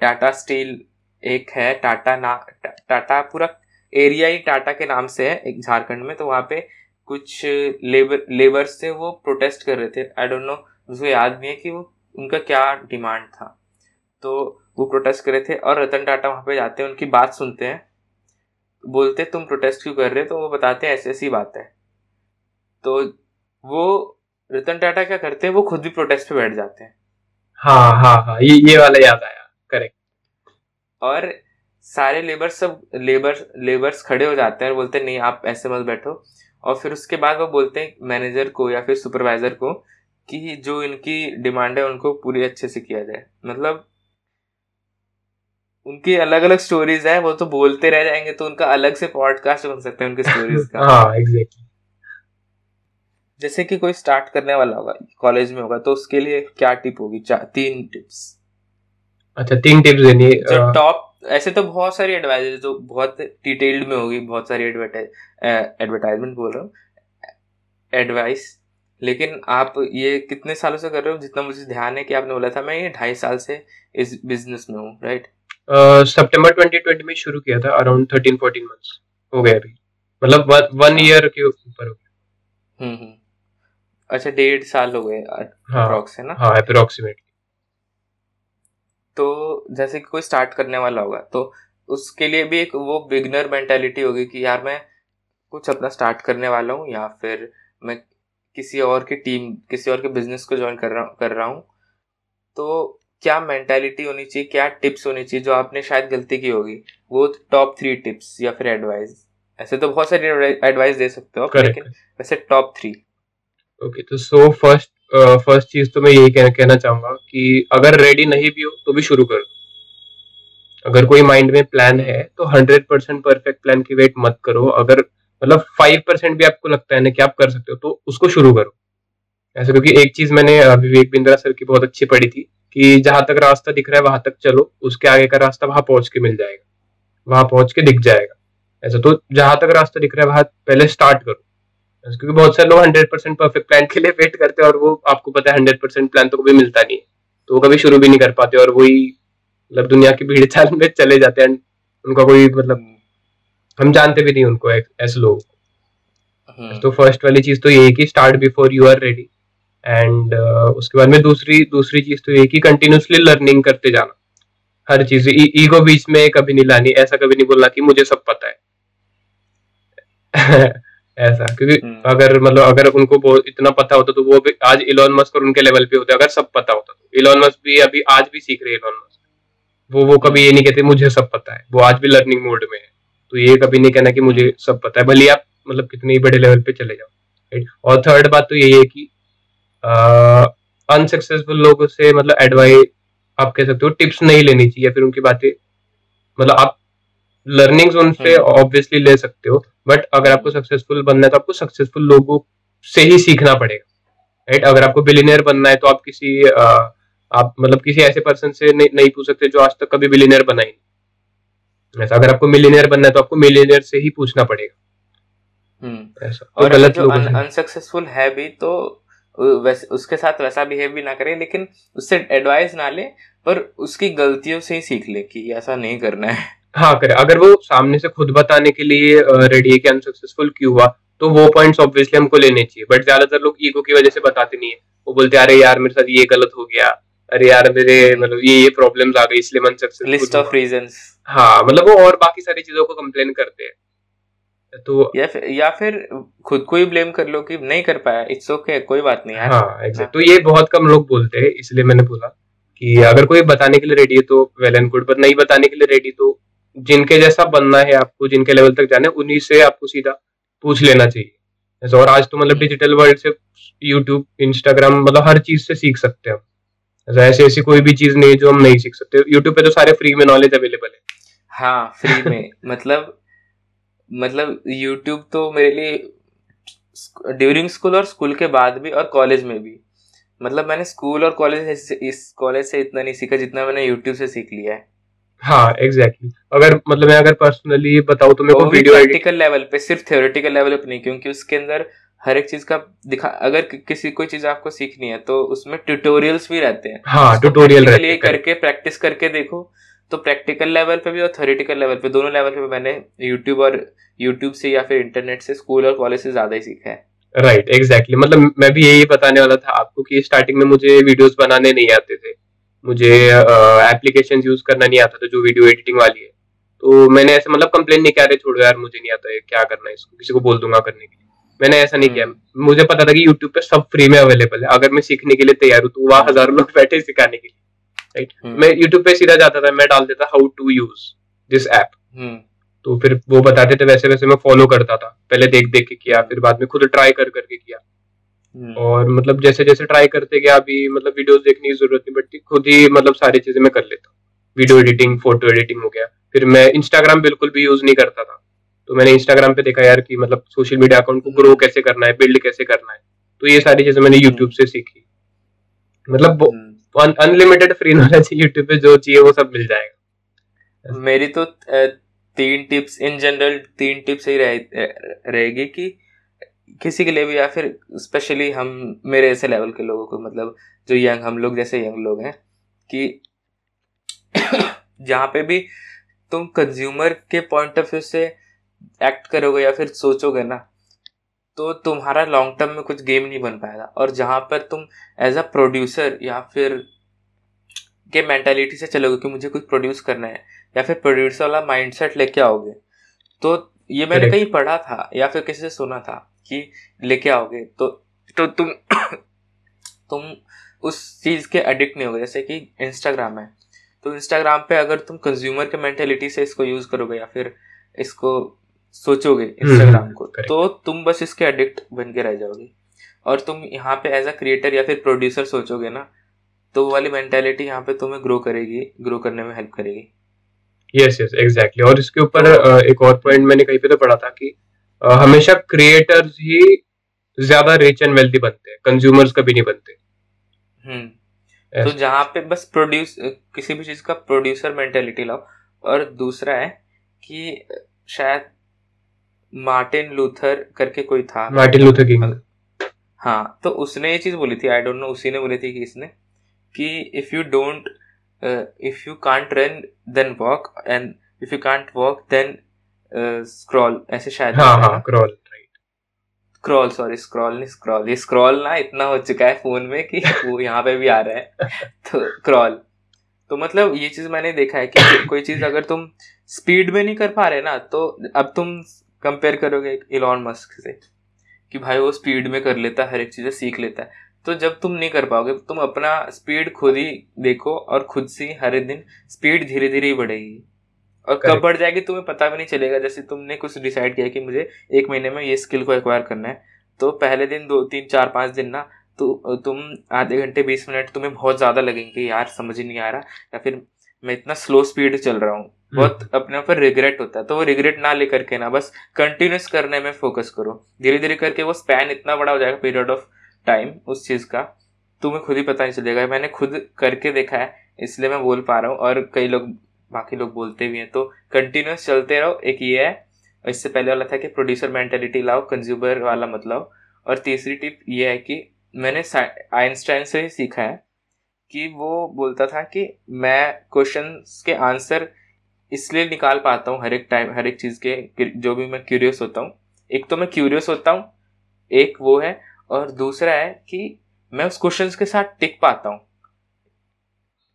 टाटा स्टील एक है टाटा ना टाटा पूरा एरिया ही टाटा के नाम से है एक झारखंड में तो वहाँ पे कुछ लेबर लेबर से वो प्रोटेस्ट कर रहे थे। आई डोंट नो मुझे याद नहीं है कि वो उनका क्या डिमांड था। तो वो प्रोटेस्ट कर रहे थे और रतन टाटा वहाँ पे जाते हैं उनकी बात सुनते हैं। बोलते तुम प्रोटेस्ट क्यों कर रहे हो? तो वो बताते हैं ऐसी ऐसी बात है। तो वो रतन टाटा क्या करते हैं वो खुद भी प्रोटेस्ट पे बैठ जाते हैं। हाँ हाँ हाँ ये ये वाला याद आया। करेक्ट और सारे लेबर सब लेबर लेबर्स खड़े हो जाते हैं और बोलते हैं नहीं आप ऐसे मत बैठो। और फिर उसके बाद वो बोलते हैं मैनेजर को या फिर सुपरवाइजर को कि जो इनकी डिमांड है उनको पूरी अच्छे से किया जाए। मतलब उनकी अलग अलग स्टोरीज है वो तो बोलते रह जाएँगे तो उनका अलग से पॉडकास्ट बन सकते हैं उनकी स्टोरीज का। हाँ एग्जैक्टली जैसे कि कोई स्टार्ट करने वाला होगा कॉलेज में होगा तो उसके लिए क्या टिप होगी? तीन टिप्स अच्छा तीन टिप्स देनी जो टॉप ऐसे तो बहुत सारी एडवाइस जो बहुत डिटेल्ड में होगी बहुत सारी एडवर्टाइजमेंट बोल रहा हूँ एडवाइस लेकिन आप ये कितने सालों से कर रहे हो? जितना मुझे ध्यान है कि आपने बोला था मैं ये ढाई साल से इस बिज़नेस में हूँ राइट अ, सितंबर 2020 में शुरू किया था अराउंड 13 14 मंथ्स हो गए अभी। मतलब वन ईयर के ऊपर हो गया। हम्म हम्म। अच्छा डेढ़ साल हो गए हाँ। अप्रॉक्स है ना? हाँ अप्रोक्सीमेटली तो जैसे कि कोई स्टार्ट करने वाला होगा तो उसके लिए भी एक वो बिगनर मेंटेलिटी होगी कि यार मैं कुछ अपना स्टार्ट करने वाला हूँ या फिर मैं किसी और की टीम किसी और के बिज़नेस को ज्वाइन कर रहा कर रहा हूँ। तो क्या मेंटेलिटी होनी चाहिए क्या टिप्स होनी चाहिए जो आपने शायद गलती की होगी? वो टॉप थ्री टिप्स या फिर एडवाइस ऐसे तो बहुत सारी एडवाइस दे सकते हो आप लेकिन वैसे टॉप थ्री ओके तो सो फ़र्स्ट फ़र्स्ट चीज़ तो मैं यही कहना कहना चाहूँगा कि अगर रेडी नहीं भी हो तो भी शुरू कर। अगर कोई माइंड में प्लान है तो हंड्रेड परसेंट परफेक्ट प्लान की वेट मत करो। अगर मतलब फाइव परसेंट भी आपको लगता है ना कि आप कर सकते हो तो उसको शुरू करो। ऐसे क्योंकि एक चीज़ मैंने विवेक बिंद्रा सर की बहुत अच्छी पढ़ी थी कि जहाँ तक रास्ता दिख रहा है वहाँ तक चलो। उसके आगे का रास्ता वहाँ पहुँच के मिल जाएगा। वहाँ पहुँच के दिख जाएगा। ऐसा तो जहाँ तक रास्ता दिख रहा है वहाँ पहले स्टार्ट करो। क्योंकि बहुत सारे लोग हंड्रेड परसेंट परफेक्ट प्लान के लिए वेट करते हैं और वो आपको पता है हंड्रेड परसेंट प्लान तो कभी मिलता नहीं है। तो वो कभी शुरू भी नहीं कर पाते और वही मतलब दुनिया की भीड़ चाल में चले जाते हैं उनका कोई मतलब हम जानते भी नहीं उनको ऐसे लोग। हम्म। तो फ़र्स्ट वाली चीज़ तो ये है कि start before you are ready and uh, उसके बाद में दूसरी दूसरी चीज़ तो ये कि कंटिन्यूसली लर्निंग करते जाना। हर चीज़ ईगो बीच में कभी नहीं लानी ऐसा कभी नहीं बोलना कि मुझे सब पता है। ऐसा क्योंकि हम्म। अगर मतलब अगर उनको इतना पता होता तो वो भी आज इलॉन मस्क और उनके लेवल पे होते अगर सब पता होता तो। इलॉन मस्क भी अभी आज भी सीख रहे इलॉन मस्क वो वो कभी ये नहीं कहते मुझे सब पता है। वो आज भी लर्निंग मोड में है। तो ये कभी नहीं कहना कि मुझे सब पता है भले आप मतलब कितने ही बड़े लेवल पे चले जाओ राइट और थर्ड बात तो यही है कि अनसक्सेसफुल लोगों से मतलब एडवाइस आप कह सकते हो टिप्स नहीं लेनी चाहिए फिर उनकी बातें मतलब आप लर्निंग्स उनसे ऑब्वियसली हम्म। ले सकते हो बट अगर आपको सक्सेसफुल बनना है तो आपको सक्सेसफुल लोगों से ही सीखना पड़ेगा राइट अगर आपको बिलीनियर बनना है तो आप किसी आ, आप मतलब किसी ऐसे पर्सन से नहीं, नहीं पूछ सकते जो आज तक कभी बिलीनियर बना ही नहीं ऐसा अगर आपको मिलीनियर बनना है तो आपको मिलीनियर से ही पूछना पड़ेगा हम्म। ऐसा तो और गलत लोग अनसक्सेसफुल है भी तो वैसे उसके साथ वैसा बिहेव भी ना करें लेकिन उससे एडवाइस ना ले पर उसकी गलतियों से ही सीख ले कि ऐसा नहीं करना है। हाँ करे। अगर वो सामने से खुद बताने के लिए रेडी है कि अनसक्सेसफुल क्यों हुआ तो वो पॉइंट्स ऑब्वियसली हमको लेने चाहिए। बट ज़्यादातर लोग ईगो की वजह से बताते नहीं है। वो बोलते अरे यार मेरे साथ ये गलत हो गया। अरे यार मेरे मतलब ये ये प्रॉब्लम्स आ गई इसलिए मन सक्सेसफुल लिस्ट ऑफ़ रीजंस हाँ मतलब वो और बाकी सारी चीज़ों को कंप्लेन करते हैं। तो या फिर या फिर खुद को ही ब्लेम कर लो कि नहीं कर पाया इट्स ओके okay, कोई बात नहीं यार। हाँ एग्जैक्ट हाँ. तो ये बहुत कम लोग बोलते हैं इसलिए मैंने बोला कि अगर कोई बताने के लिए रेडी है तो वेल एंड गुड पर नहीं बताने के लिए रेडी तो जिनके जैसा बनना है आपको जिनके लेवल तक जाना है उन्हीं से आपको सीधा पूछ लेना चाहिए। और आज तो मतलब डिजिटल वर्ल्ड से यूट्यूब इंस्टाग्राम मतलब हर चीज़ से सीख सकते हैं हम। ऐसी ऐसी कोई भी चीज़ नहीं जो हम नहीं सीख सकते। यूट्यूब पे तो सारे फ्री में नॉलेज अवेलेबल है। हाँ फ्री में मतलब मतलब यूट्यूब तो मेरे लिए ड्यूरिंग स्कूल और स्कूल के बाद भी और कॉलेज में भी। मतलब मैंने स्कूल और कॉलेज इस कॉलेज से इतना नहीं सीखा जितना मैंने यूट्यूब से सीख लिया है। हाँ एग्जैक्टली exactly. अगर मतलब मैं अगर पर्सनली बताऊँ तो मेरे को वीडियो प्रैक्टिकल लेवल पे सिर्फ़ थ्योरेटिकल लेवल पे नहीं क्योंकि उसके अंदर हर एक चीज़ का दिखा अगर किसी कोई चीज़ आपको सीखनी है तो उसमें ट्यूटोरियल्स भी रहते हैं। हाँ ट्यूटोरियल रहते हैं। करके प्रैक्टिस करके देखो। तो प्रैक्टिकल लेवल पे भी और थ्योरेटिकल लेवल पे दोनों लेवल पे मैंने यूट्यूब और यूट्यूब से या फिर इंटरनेट से स्कूल और कॉलेज से ज़्यादा ही सीखा है। Right right, exactly exactly. मतलब मैं भी यही बताने वाला था आपको कि स्टार्टिंग में मुझे वीडियोस बनाने नहीं आते थे। मुझे एप्लीकेशन यूज़ करना नहीं आता था जो वीडियो एडिटिंग वाली है। तो मैंने ऐसे मतलब कंप्लेन नहीं किया रहे छोड़ो यार मुझे नहीं आता है क्या करना है इसको किसी को बोल दूँगा करने के लिए। मैंने ऐसा नहीं किया। हम्म। मुझे पता था कि यूट्यूब पे सब फ्री में अवेलेबल है। अगर मैं सीखने के लिए तैयार हूँ तो वहाँ हज़ारों लोग बैठे सिखाने के लिए। Right hmm. मैं यूट्यूब पे सीधा जाता था मैं डाल देता how to use this app तो फिर वो बताते थे वैसे वैसे मैं फॉलो करता था पहले देख देख के किया फिर बाद में खुद ट्राई कर करके किया। हम्म। और मतलब जैसे जैसे ट्राई करते गया अभी मतलब वीडियोस देखने की ज़रूरत नहीं पड़ती खुद ही मतलब सारी चीज़ें मैं कर लेता हूँ। वीडियो एडिटिंग फ़ोटो एडिटिंग हो गया। फिर मैं इंस्टाग्राम बिल्कुल भी यूज़ नहीं करता था। तो मैंने इंस्टाग्राम पे देखा यार कि मतलब सोशल मीडिया अकाउंट को ग्रो कैसे करना है बिल्ड कैसे करना है। तो ये सारी चीज़ें मैंने यूट्यूब से सीखी। मतलब अनलिमिटेड फ्री नॉलेज यूट्यूब पे जो चाहिए वो सब मिल जाएगा। मेरी तो तीन टिप्स इन जनरल तीन टिप्स ही रहेगी कि किसी के लिए भी या फिर स्पेशली हम, मेरे ऐसे लेवल के लोगों को मतलब जो यंग हम लोग जैसे यंग लोग हैं, कि जहाँ पे भी तुम कंज्यूमर के पॉइंट ऑफ़ व्यू से एक्ट करोगे या फिर सोचोगे ना तो तुम्हारा लॉन्ग टर्म में कुछ गेम नहीं बन पाएगा। और जहाँ पर तुम एज अ प्रोड्यूसर या फिर के मेंटालिटी से चलोगे कि मुझे कुछ प्रोड्यूस करना है या फिर प्रोड्यूसर वाला माइंडसेट लेके आओगे तो ये मैंने कहीं पढ़ा था या फिर किसी से सुना था कि लेके आओगे तो तो तुम तुम उस चीज़ के एडिक्ट नहीं होगे। जैसे कि इंस्टाग्राम है। तो इंस्टाग्राम पे अगर तुम कंज्यूमर के मेंटेलिटी से इसको यूज़ करोगे या फिर इसको सोचोगे इंस्टाग्राम हम्म, को तो तुम बस इसके एडिक्ट बन के रह जाओगे। और तुम यहाँ पे एज अ क्रिएटर या फिर प्रोड्यूसर सोचोगे ना तो वो वाली मेंटेलिटी यहाँ पे तुम्हें ग्रो करेगी ग्रो करने में हेल्प करेगी। यस यस एग्जैक्टली और इसके ऊपर एक और पॉइंट मैंने कहीं पे तो पढ़ा था कि हमेशा क्रिएटर्स ही ज़्यादा रिच एंड वेल्थी बनते हैं। कंज्यूमर्स कभी नहीं बनते। हम्म। तो जहाँ पे बस प्रोड्यूस किसी भी चीज़ का प्रोड्यूसर मेंटेलिटी लाओ। और दूसरा है कि शायद मार्टिन लूथर करके कोई था। Martin Luther King. हाँ तो उसने ये चीज़ बोली थी आई डोंट नो उसी ने बोली थी कि इसने कि if you don't if you can't run then walk and if you can't walk then scroll ऐसे शायद हाँ हाँ क्रॉल स्क्रॉल सॉरी स्क्रॉल नहीं स्क्रॉल ये स्क्रॉल ना इतना हो चुका है फ़ोन में कि वो यहाँ पे भी आ रहा है तो क्रॉल तो मतलब ये चीज़ मैंने देखा है कि कोई चीज़ अगर तुम स्पीड में नहीं कर पा रहे ना तो अब तुम कंपेयर करोगे इलॉन मस्क से कि भाई वो स्पीड में कर लेता है हर एक चीज़ें सीख लेता है। तो जब तुम नहीं कर पाओगे तुम अपना स्पीड खुद ही देखो और खुद से हर दिन स्पीड धीरे धीरे ही बढ़ेगी। और कब बढ़ जाएगी तुम्हें पता भी नहीं चलेगा। जैसे तुमने कुछ डिसाइड किया कि मुझे एक महीने में ये स्किल को एक्वायर करना है तो पहले दिन दो तीन चार पाँच दिन ना तो तुम आधे घंटे बीस मिनट तुम्हें बहुत ज़्यादा लगेंगे यार समझ ही नहीं आ रहा या फिर मैं इतना स्लो स्पीड चल रहा हूँ। बहुत अपने ऊपर रिग्रेट होता है। तो वो रिग्रेट ना लेकर के ना, बस कंटिन्यूस करने में फोकस करो। धीरे धीरे करके वो स्पैन इतना बड़ा हो जाएगा पीरियड ऑफ़ टाइम उस चीज़ का। तुम्हें खुद ही पता नहीं चलेगा। मैंने खुद करके देखा है, इसलिए मैं बोल पा रहा हूँ। और कई लोग, बाकी लोग बोलते भी हैं। तो कंटिन्यूस चलते रहो। एक ये है, इससे पहले वाला था कि प्रोड्यूसर मेंटेलिटी लाओ कंज्यूमर वाला मत लाओ। और तीसरी टिप ये है कि मैंने आइंस्टाइन से ही सीखा है कि वो बोलता था कि मैं क्वेश्चन के आंसर इसलिए निकाल पाता हूँ हर एक टाइम हर एक चीज़ के जो भी मैं क्यूरियस होता हूँ। एक तो मैं क्यूरियस होता हूँ, एक वो है, और दूसरा है कि मैं उस क्वेश्चन के साथ टिक पाता हूँ।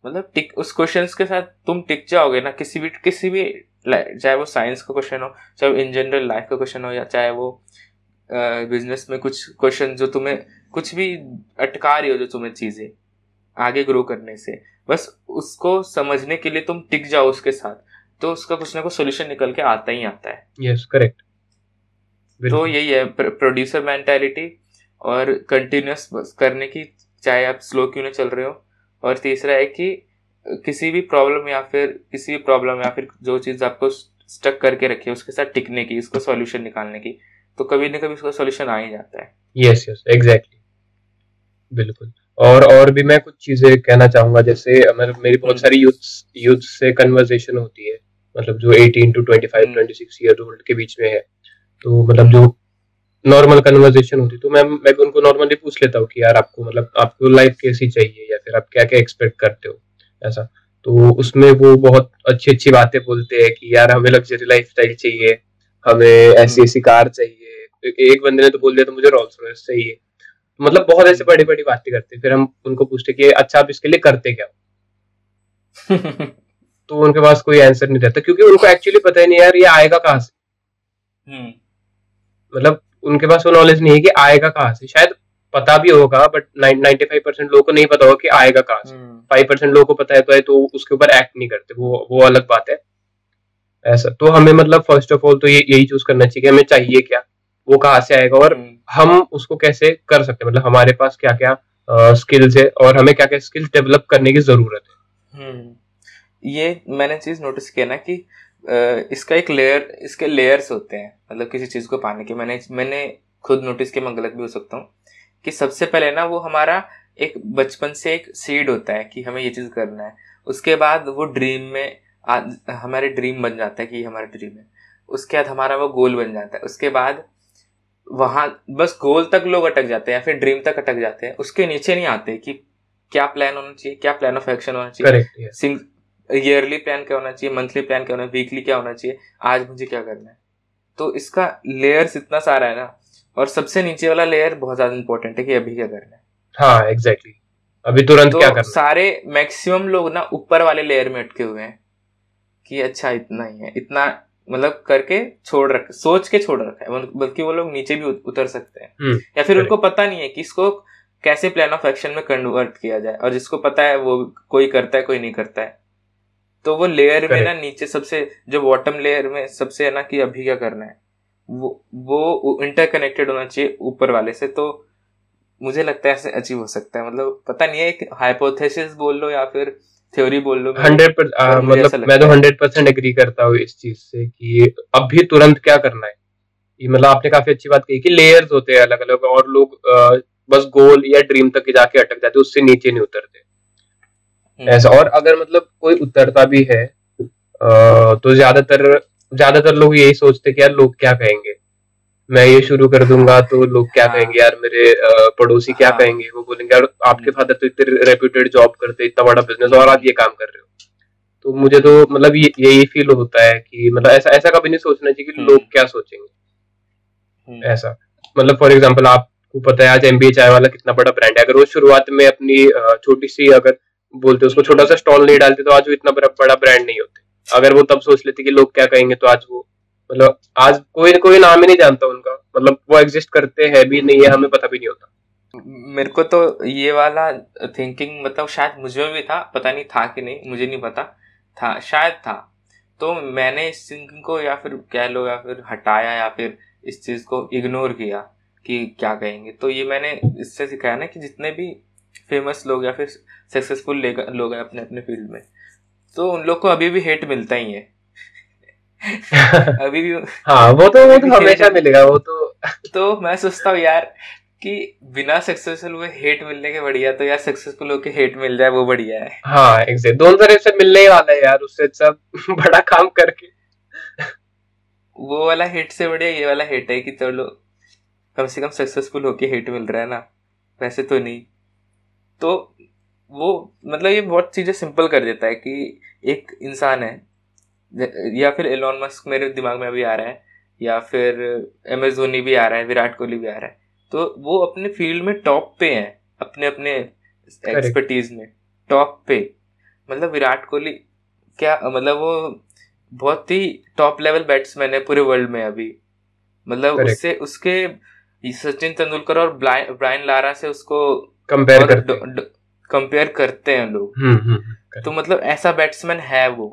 मतलब टिक, उस क्वेश्चन के साथ तुम टिक जाओगे ना, किसी भी किसी भी चाहे वो साइंस का क्वेश्चन हो, चाहे इन जनरल लाइफ का क्वेश्चन हो, या चाहे वो बिज़नेस में कुछ क्वेश्चन जो तुम्हें, कुछ भी अटका रही हो जो तुम्हें चीज़ें, आगे ग्रो करने से, बस उसको समझने के लिए तुम टिक जाओ उसके साथ। तो उसका कुछ ना कुछ सोल्यूशन निकल के आता ही आता है। यस yes, करेक्ट तो यही है प्रोड्यूसर मेंटालिटी और कंटिन्यूस करने की चाहे आप स्लो क्यों ना चल रहे हो। और तीसरा है कि किसी भी प्रॉब्लम या फिर किसी भी प्रॉब्लम या फिर जो चीज़ आपको स्टक करके रखी है उसके साथ टिकने की उसको सॉल्यूशन निकालने की तो कभी ना कभी उसका सॉल्यूशन आ ही जाता है। यस यस एग्जैक्टली बिल्कुल। और और भी मैं कुछ चीज़ें कहना चाहूँगा जैसे मेरी बहुत। सारी यूथ यूथ से कन्वर्सेशन होती है। मतलब जो 18 टू 25 26 ईयर ओल्ड के बीच में है। तो मतलब जो नॉर्मल कन्वर्सेशन होती तो मैं मैं भी उनको नॉर्मली पूछ लेता हूँ कि यार आपको मतलब आपको लाइफ कैसी चाहिए या फिर आप क्या क्या एक्सपेक्ट करते हो ऐसा। तो उसमें वो बहुत अच्छी अच्छी बातें बोलते हैं कि यार हमें लग्जरी लाइफ स्टाइल चाहिए हमें ऐसी ऐसी कार चाहिए एक बंदे ने तो बोल दिया तो मुझे रोल्स रॉयस चाहिए। मतलब बहुत ऐसे बड़ी बड़ी बातें करते फिर हम उनको पूछते कि अच्छा आप इसके लिए करते क्या तो उनके पास कोई आंसर नहीं रहता क्योंकि उनको एक्चुअली पता ही नहीं यार ये आएगा कहाँ से हम्म। मतलब उनके पास वो नॉलेज नहीं है कि आएगा कहाँ से शायद पता भी होगा बट नाइन्टी फाइव परसेंट लोगों को नहीं पता होगा कि आएगा कहाँ से फाइव हम्म। परसेंट लोगों को पता है तो है तो उसके ऊपर एक्ट नहीं करते वो वो अलग बात है ऐसा तो हमें मतलब फ़र्स्ट ऑफ़ ऑल तो ये यही चूज़ करना चाहिए हमें चाहिए क्या वो कहाँ से आएगा और हम्म। हम उसको कैसे कर सकते हैं मतलब हमारे पास क्या क्या स्किल्स है और हमें क्या क्या स्किल्स डेवलप करने की ज़रूरत है। ये मैंने चीज़ नोटिस किया ना कि इसका एक लेयर इसके लेयर्स होते हैं। मतलब किसी चीज़ को पाने के। मैंने मैंने खुद नोटिस किया मैं गलत भी हो सकता हूँ कि सबसे पहले ना वो हमारा एक बचपन से एक सीड होता है कि हमें ये चीज़ करना है। उसके बाद वो ड्रीम में आ, हमारे ड्रीम बन जाता है कि हमारा ड्रीम है। उसके बाद हमारा वो गोल बन जाता है। उसके बाद वहाँ बस गोल तक लोग अटक जाते हैं या फिर ड्रीम तक अटक जाते हैं। उसके नीचे नहीं आते कि क्या प्लान होना चाहिए क्या प्लान ऑफ़ एक्शन होना चाहिए। ईयरली प्लान क्या होना चाहिए मंथली प्लान क्या होना चाहिए वीकली क्या होना चाहिए आज मुझे क्या करना है? तो इसका लेयर्स इतना सारा है ना और सबसे नीचे वाला लेयर बहुत ज़्यादा इंपॉर्टेंट है कि अभी क्या करना है। हाँ एग्जैक्टली exactly. अभी तुरंत तो क्या करना सारे मैक्सिमम लोग ना ऊपर वाले लेयर में अटके हुए हैं कि अच्छा इतना ही है इतना मतलब करके छोड़ रख सोच के छोड़ रखा है बल्कि वो लोग नीचे भी उतर सकते हैं। हम्म, या फिर उनको पता नहीं है कि इसको कैसे प्लान ऑफ़ एक्शन में कन्वर्ट किया जाए और जिसको पता है वो कोई करता है कोई नहीं करता है। तो वो लेयर में ना नीचे सबसे जो बॉटम लेयर में सबसे है ना कि अभी क्या करना है? वो वो इंटरकनेक्टेड होना चाहिए ऊपर वाले से तो मुझे लगता है ऐसे अचीव हो सकता है। मतलब पता नहीं है एक हाइपोथेसिस बोल लो या फिर थ्योरी बोल लो हंड्रेड मतलब मैं तो हंड्रेड परसेंट एग्री करता हूँ इस चीज़ से कि अभी तुरंत क्या करना है? ये मतलब आपने काफ़ी अच्छी बात कही कि लेयर्स होते हैं अलग अलग और लोग बस गोल या ड्रीम तक जाके अटक जाते उससे नीचे नहीं उतरते। ऐसा और अगर मतलब कोई उतरता भी है तो ज़्यादातर ज़्यादातर लोग यही सोचते कि यार लोग क्या कहेंगे? मैं ये शुरू कर दूँगा तो लोग क्या हाँ। कहेंगे? यार मेरे पड़ोसी क्या हाँ। कहेंगे? वो बोलेंगे यार आपके फादर तो इतने रेप्यूटेड जॉब करते इतना बड़ा बिज़नेस और आप ये काम कर रहे हो। तो मुझे तो मतलब ये यही फील होता है कि मतलब ऐसा ऐसा कभी नहीं सोचना चाहिए कि हम्म। लोग क्या सोचेंगे। हम्म। ऐसा। मतलब फॉर एग्ज़ाम्पल आपको पता है आज एमबीए चाय वाला कितना बड़ा ब्रांड है। अगर वो शुरुआत में अपनी छोटी सी अगर बोलते उसको छोटा सा स्टॉल नहीं डालते तो आज वो इतना बड़ा ब्रांड नहीं होते। अगर वो तब सोच लेते कि लोग क्या कहेंगे तो आज वो मतलब आज कोई कोई नाम ही नहीं जानता उनका। मतलब वो एग्जिस्ट करते हैं भी नहीं है हमें पता भी नहीं होता। मेरे को तो ये वाला थिंकिंग मतलब शायद मुझे भी था, पता नहीं था कि नहीं, मुझे नहीं पता था, शायद था। तो मैंने इस थिंकिंग को या फिर कह लो या फिर हटाया या फिर इस चीज़ को इग्नोर किया कि क्या कहेंगे। तो ये मैंने इससे सिखाया ना कि जितने भी फ़ेमस लोग या फिर सक्सेसफुल लोग हैं अपने अपने फ़ील्ड में। तो उन लोग को अभी भी हेट मिलता ही है। अभी भी हाँ वो तो वो तो हमेशा मिलेगा वो तो तो मैं सोचता हूँ यार कि बिना सक्सेसफुल हुए हेट मिलने के बढ़िया तो यार सक्सेसफुल होके हेट मिल जाए वो बढ़िया है। हाँ एग्जैक्ट दोनों तरफ़ से मिलने ही वाला है यार उससे सब बड़ा काम करके। वो वाला हेट से बढ़िया ये वाला हेट है कि चलो कम से कम सक्सेसफुल होके हेट मिल रहा है ना। वैसे तो नहीं। तो वो मतलब ये बहुत चीज़ें सिंपल कर देता है कि एक इंसान है या फिर एलोन मस्क मेरे दिमाग में अभी आ रहा है या फिर एम एस धोनी भी आ रहा है विराट कोहली भी आ रहा है। तो वो अपने फ़ील्ड में टॉप पे हैं अपने अपने एक्सपर्टीज में टॉप पे। मतलब विराट कोहली क्या मतलब वो बहुत ही टॉप लेवल बैट्समैन है पूरे वर्ल्ड में अभी। मतलब उससे उसके सचिन तेंदुलकर और ब्रायन लारा से उसको कंपेयर करते कंपेयर करते हैं लोग। हम्म, हम्म, हम्म, तो मतलब ऐसा बैट्समैन है वो।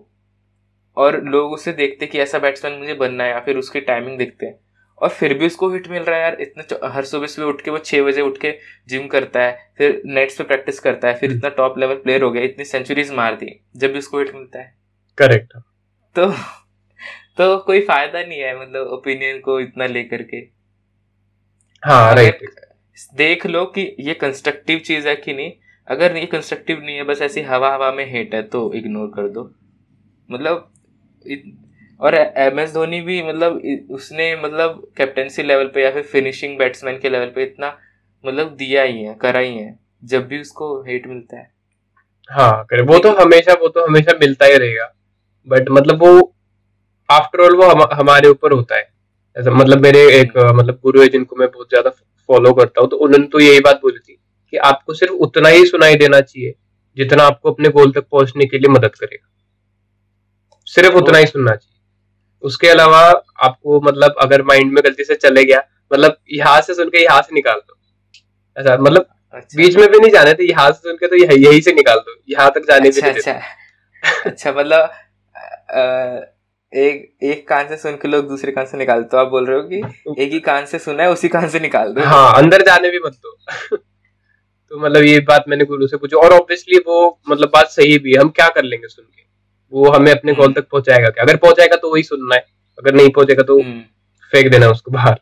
और लोग उसे देखते कि ऐसा बैट्समैन मुझे बनना है या फिर उसकी टाइमिंग देखते हैं। और फिर भी उसको हिट मिल रहा है यार इतने हर सुबह सुबह उठ के वो छह बजे उठ के जिम करता है फिर नेट्स पे प्रैक्टिस करता है फिर इतना टॉप लेवल प्लेयर हो गया इतनी सेंचुरीज मार दी जब भी उसको हिट मिलता है। करेक्ट तो तो कोई फ़ायदा नहीं है मतलब ओपिनियन को इतना लेकर के। हाँ राइट देख लो कि ये कंस्ट्रक्टिव चीज़ है कि नहीं। अगर ये कंस्ट्रक्टिव नहीं है बस ऐसी हवा हवा में हेट है तो इग्नोर कर दो। मतलब और एम एस धोनी भी मतलब उसने मतलब कैप्टनसी लेवल पे या फिर फिनिशिंग बैट्समैन के लेवल पे इतना मतलब दिया ही है करा ही है जब भी उसको हेट मिलता है। हाँ करे। वो तो हमेशा वो तो हमेशा मिलता ही रहेगा। बट मतलब वो आफ्टर ऑल वो हम, हमारे ऊपर होता है। ऐसा मतलब मेरे एक। मतलब गुरु है जिनको मैं बहुत ज़्यादा फॉलो करता हूँ तो उन्होंने तो यही बात बोली थी कि आपको सिर्फ़ उतना ही सुनाई देना चाहिए जितना आपको अपने गोल तक पहुँचने के लिए मदद करेगा। सिर्फ़ उतना ही सुनना चाहिए। उसके अलावा आपको मतलब अगर माइंड में गलती से चले गया मतलब यहाँ से सुन के यहाँ से निकाल दो। ऐसा मतलब अच्छा। बीच में भी नहीं जाने थे यहाँ से सुन के तो यही से निकाल दो यहाँ तक जाने अच्छा, भी अच्छा। अच्छा मतलब एक एक कान से सुन के लोग दूसरे कान से निकाल तो आप बोल रहे हो कि एक ही कान से सुना है उसी कान से निकाल दो हाँ अंदर जाने भी मत दो तो मतलब ये बात मैंने गुरु से पूछी और ऑब्वियसली वो मतलब बात सही भी है हम क्या कर लेंगे सुन के वो हमें अपने हम्म। तक पहुंचाएगा क्या अगर पहुंचाएगा तो वही सुनना है अगर नहीं पहुंचेगा तो हम्म। फेंक देना उसको बाहर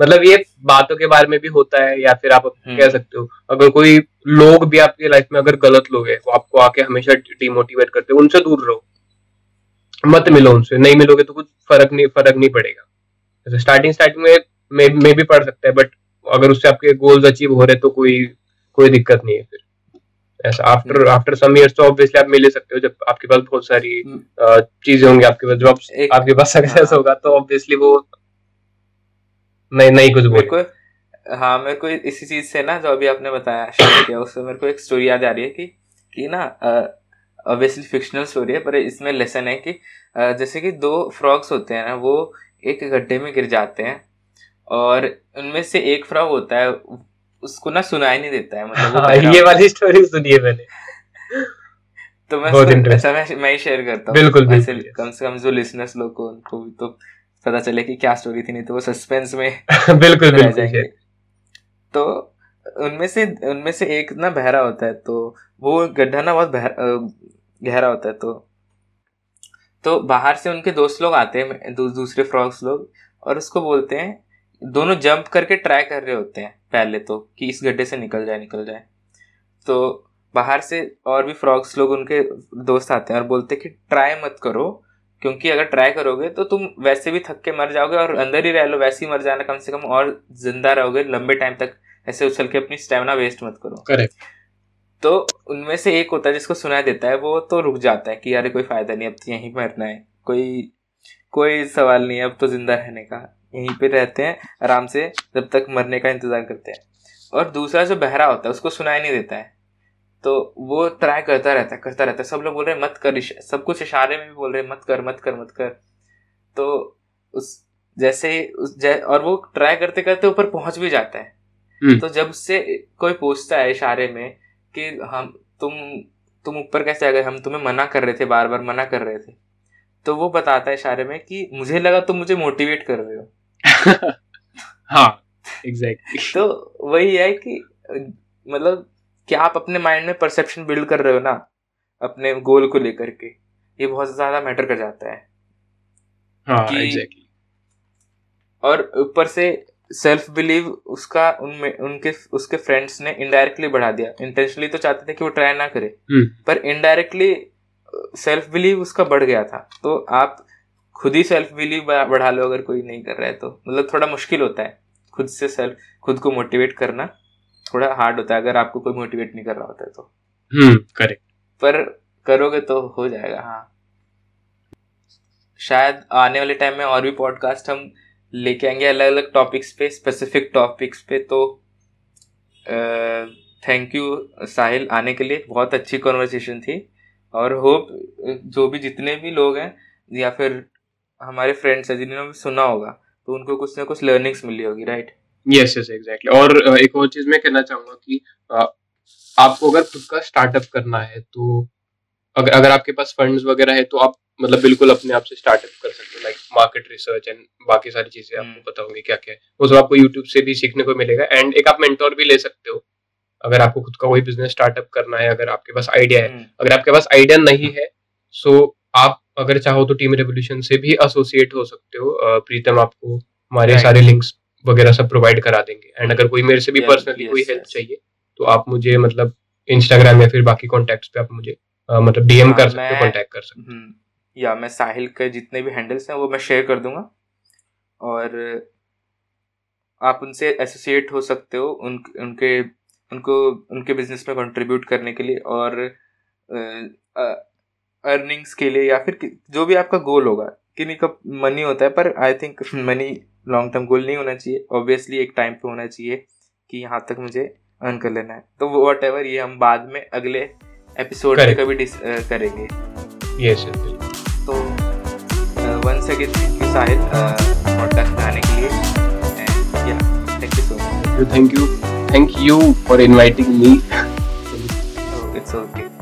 मतलब ये बातों के बारे में भी होता है या फिर आप हम्म। कह सकते हो अगर कोई लोग भी आपकी लाइफ में अगर गलत लोग हैं वो आपको आके हमेशा डिमोटिवेट करते हैं उनसे दूर रहो मत मिलो उनसे। नहीं मिलोगे तो कुछ फ़र्क नहीं फ़र्क नहीं पड़ेगा। जैसे स्टार्टिंग स्टार्टिंग में मे, भी पड़ सकता है बट अगर उससे आपके गोल्स अचीव हो रहे तो कोई कोई दिक्कत नहीं है फिर। ऐसा आफ्टर आफ्टर सम इयर्स तो ऑब्वियसली आप मिल सकते हो जब आपके पास बहुत सारी हम्म। चीज़ें होंगी आपके पास जब आपके पास सक्सेस हाँ। होगा तो ऑब्वियसली वो नहीं नहीं कुछ बोल। हाँ मेरे को इसी चीज़ से ना जो अभी आपने बताया शेयर किया उससे मेरे को एक स्टोरी याद आ रही है कि कि ना ऑब्वियसली फिक्शनल स्टोरी है पर इसमें लेसन है कि जैसे कि दो फ्रॉग्स होते हैं ना वो एक गड्ढे में गिर जाते हैं और उनमें से एक फ्रॉग होता है उसको ना सुनाई नहीं देता है मतलब हाँ, ये वाली स्टोरी सुनी है मैंने। तो मैं बहुत अच्छा मैं मैं ही शेयर करता हूँ। बिल्कुल बिल्कुल कम से कम जो लिसनर्स लोग को उनको भी तो पता चले कि क्या स्टोरी थी नहीं तो वो सस्पेंस में बिल्कुल बिल्कुल तो उनमें से उनमें से एक ना बहरा होता है तो वो गड्ढा ना बहुत गहरा होता है तो तो बाहर से उनके दोस्त लोग आते हैं दू, दूसरे फ्रॉक्स लोग और उसको बोलते हैं दोनों जंप करके ट्राई कर रहे होते हैं पहले तो कि इस गड्ढे से निकल जाए निकल जाए। तो बाहर से और भी फ्रॉक्स लोग उनके दोस्त आते हैं और बोलते हैं कि ट्राई मत करो क्योंकि अगर ट्राई करोगे तो तुम वैसे भी थक के मर जाओगे और अंदर ही रह लो वैसे ही मर जाना कम से कम और ज़िंदा रहोगे लंबे टाइम तक ऐसे उछल के अपनी स्टेमिना वेस्ट मत करो। करेक्ट तो उनमें से एक होता है जिसको सुनाई देता है वो तो रुक जाता है कि यार कोई फ़ायदा नहीं अब तो यहीं मरना है। कोई कोई सवाल नहीं है अब तो ज़िंदा रहने का। यहीं पे रहते हैं आराम से जब तक मरने का इंतज़ार करते हैं। और दूसरा जो बहरा होता है उसको सुनाई नहीं देता है। तो वो ट्राई करता रहता है करता रहता है। सब लोग बोल रहे हैं मत कर सब कुछ इशारे में भी बोल रहे हैं मत कर मत कर मत कर। तो उस जैसे उस जै, और वो ट्राई करते करते ऊपर पहुँच भी जाता है। तो जब से कोई पूछता है इशारे में कि हम तुम तुम ऊपर कैसे आ गए? हम तुम्हें मना कर रहे थे बार बार मना कर रहे थे। तो वो बताता है इशारे में कि मुझे लगा तुम मुझे मोटिवेट कर रहे हो। हाँ एग्जैक्टली exactly. तो वही है कि मतलब क्या आप अपने माइंड में परसेप्शन बिल्ड कर रहे हो ना अपने गोल को लेकर के ये बहुत ज़्यादा मैटर कर जाता है। हाँ, कि exactly. और ऊपर से सेल्फ बिलीव उसका उनमें उनके उसके फ्रेंड्स ने इनडायरेक्टली बढ़ा दिया। इंटेंशनली तो चाहते थे कि वो ट्राई ना करे। हम्म। पर इनडायरेक्टली सेल्फ बिलीव उसका बढ़ गया था। तो आप खुद ही सेल्फ बिलीव बढ़ा लो अगर कोई नहीं कर रहा है तो। मतलब थोड़ा मुश्किल होता है। खुद से सेल्फ खुद को मोटिवेट करना थोड़ा हार्ड होता है अगर आपको कोई मोटिवेट नहीं कर रहा होता है तो। हम्म करेक्ट पर करोगे तो हो जाएगा हाँ। शायद आने वाले टाइम में और भी पॉडकास्ट हम लेके आएँगे अलग अलग टॉपिक्स पे स्पेसिफिक टॉपिक्स पे तो थैंक यू साहिल, आने के लिए। बहुत अच्छी कॉन्वर्सेशन थी। और होप जो भी जितने भी लोग हैं, या फिर हमारे फ्रेंड्स हैं, जिन्होंने सुना होगा तो उनको कुछ ना कुछ लर्निंग्स मिली होगी राइट यस यस एग्जैक्टली और एक और चीज़ मैं कहना चाहूँगा कि आपको अगर खुद का स्टार्टअप करना है तो अगर अगर आपके पास फंड्स वगैरह है तो आप मतलब बिल्कुल अपने आप से स्टार्टअप कर सकते हो लाइक मार्केट रिसर्च एंड बाकी सारी चीज़ें आपको हम्म। पता होंगी क्या क्या है। वो सब आपको यूट्यूब से भी सीखने को मिलेगा एंड एक आप मेंटोर भी ले सकते हो। अगर आपको खुद का कोई बिज़नेस स्टार्टअप करना है अगर आपके पास आइडिया है। हम्म। अगर आपके पास आइडिया नहीं है सो आप अगर चाहो तो टीम रेवोल्यूशन से भी एसोसिएट हो सकते हो। प्रीतम आपको हमारे सारे लिंक्स वगैरह सब प्रोवाइड करा देंगे। एंड अगर कोई मेरे से भी पर्सनली कोई हेल्प चाहिए तो आप मुझे मतलब इंस्टाग्राम या फिर बाकी कॉन्टेक्ट पे आप मुझे मतलब डीएम हाँ, कर सकते हो कांटेक्ट कर सकते हो। हम्म, या मैं साहिल के जितने भी हैंडल्स हैं वो मैं शेयर कर दूँगा। और आप उनसे एसोसिएट हो सकते हो उन उनके उनको उनके बिज़नेस में कंट्रीब्यूट करने के लिए और अर्निंग्स के लिए या फिर जो भी आपका गोल होगा। किन्हीं का मनी होता है पर I think money long term goal नहीं होना चाहिए। ऑब्वियसली एक टाइम पे होना चाहिए कि यहाँ तक मुझे अर्न कर लेना है। तो वट एवर ये हम बाद में अगले एपिसोड में कभी डिस करेंगे। यस तो once again thank you Sahil podcast में आने के लिए। And yeah thank you so much thank you thank you for inviting me it's okay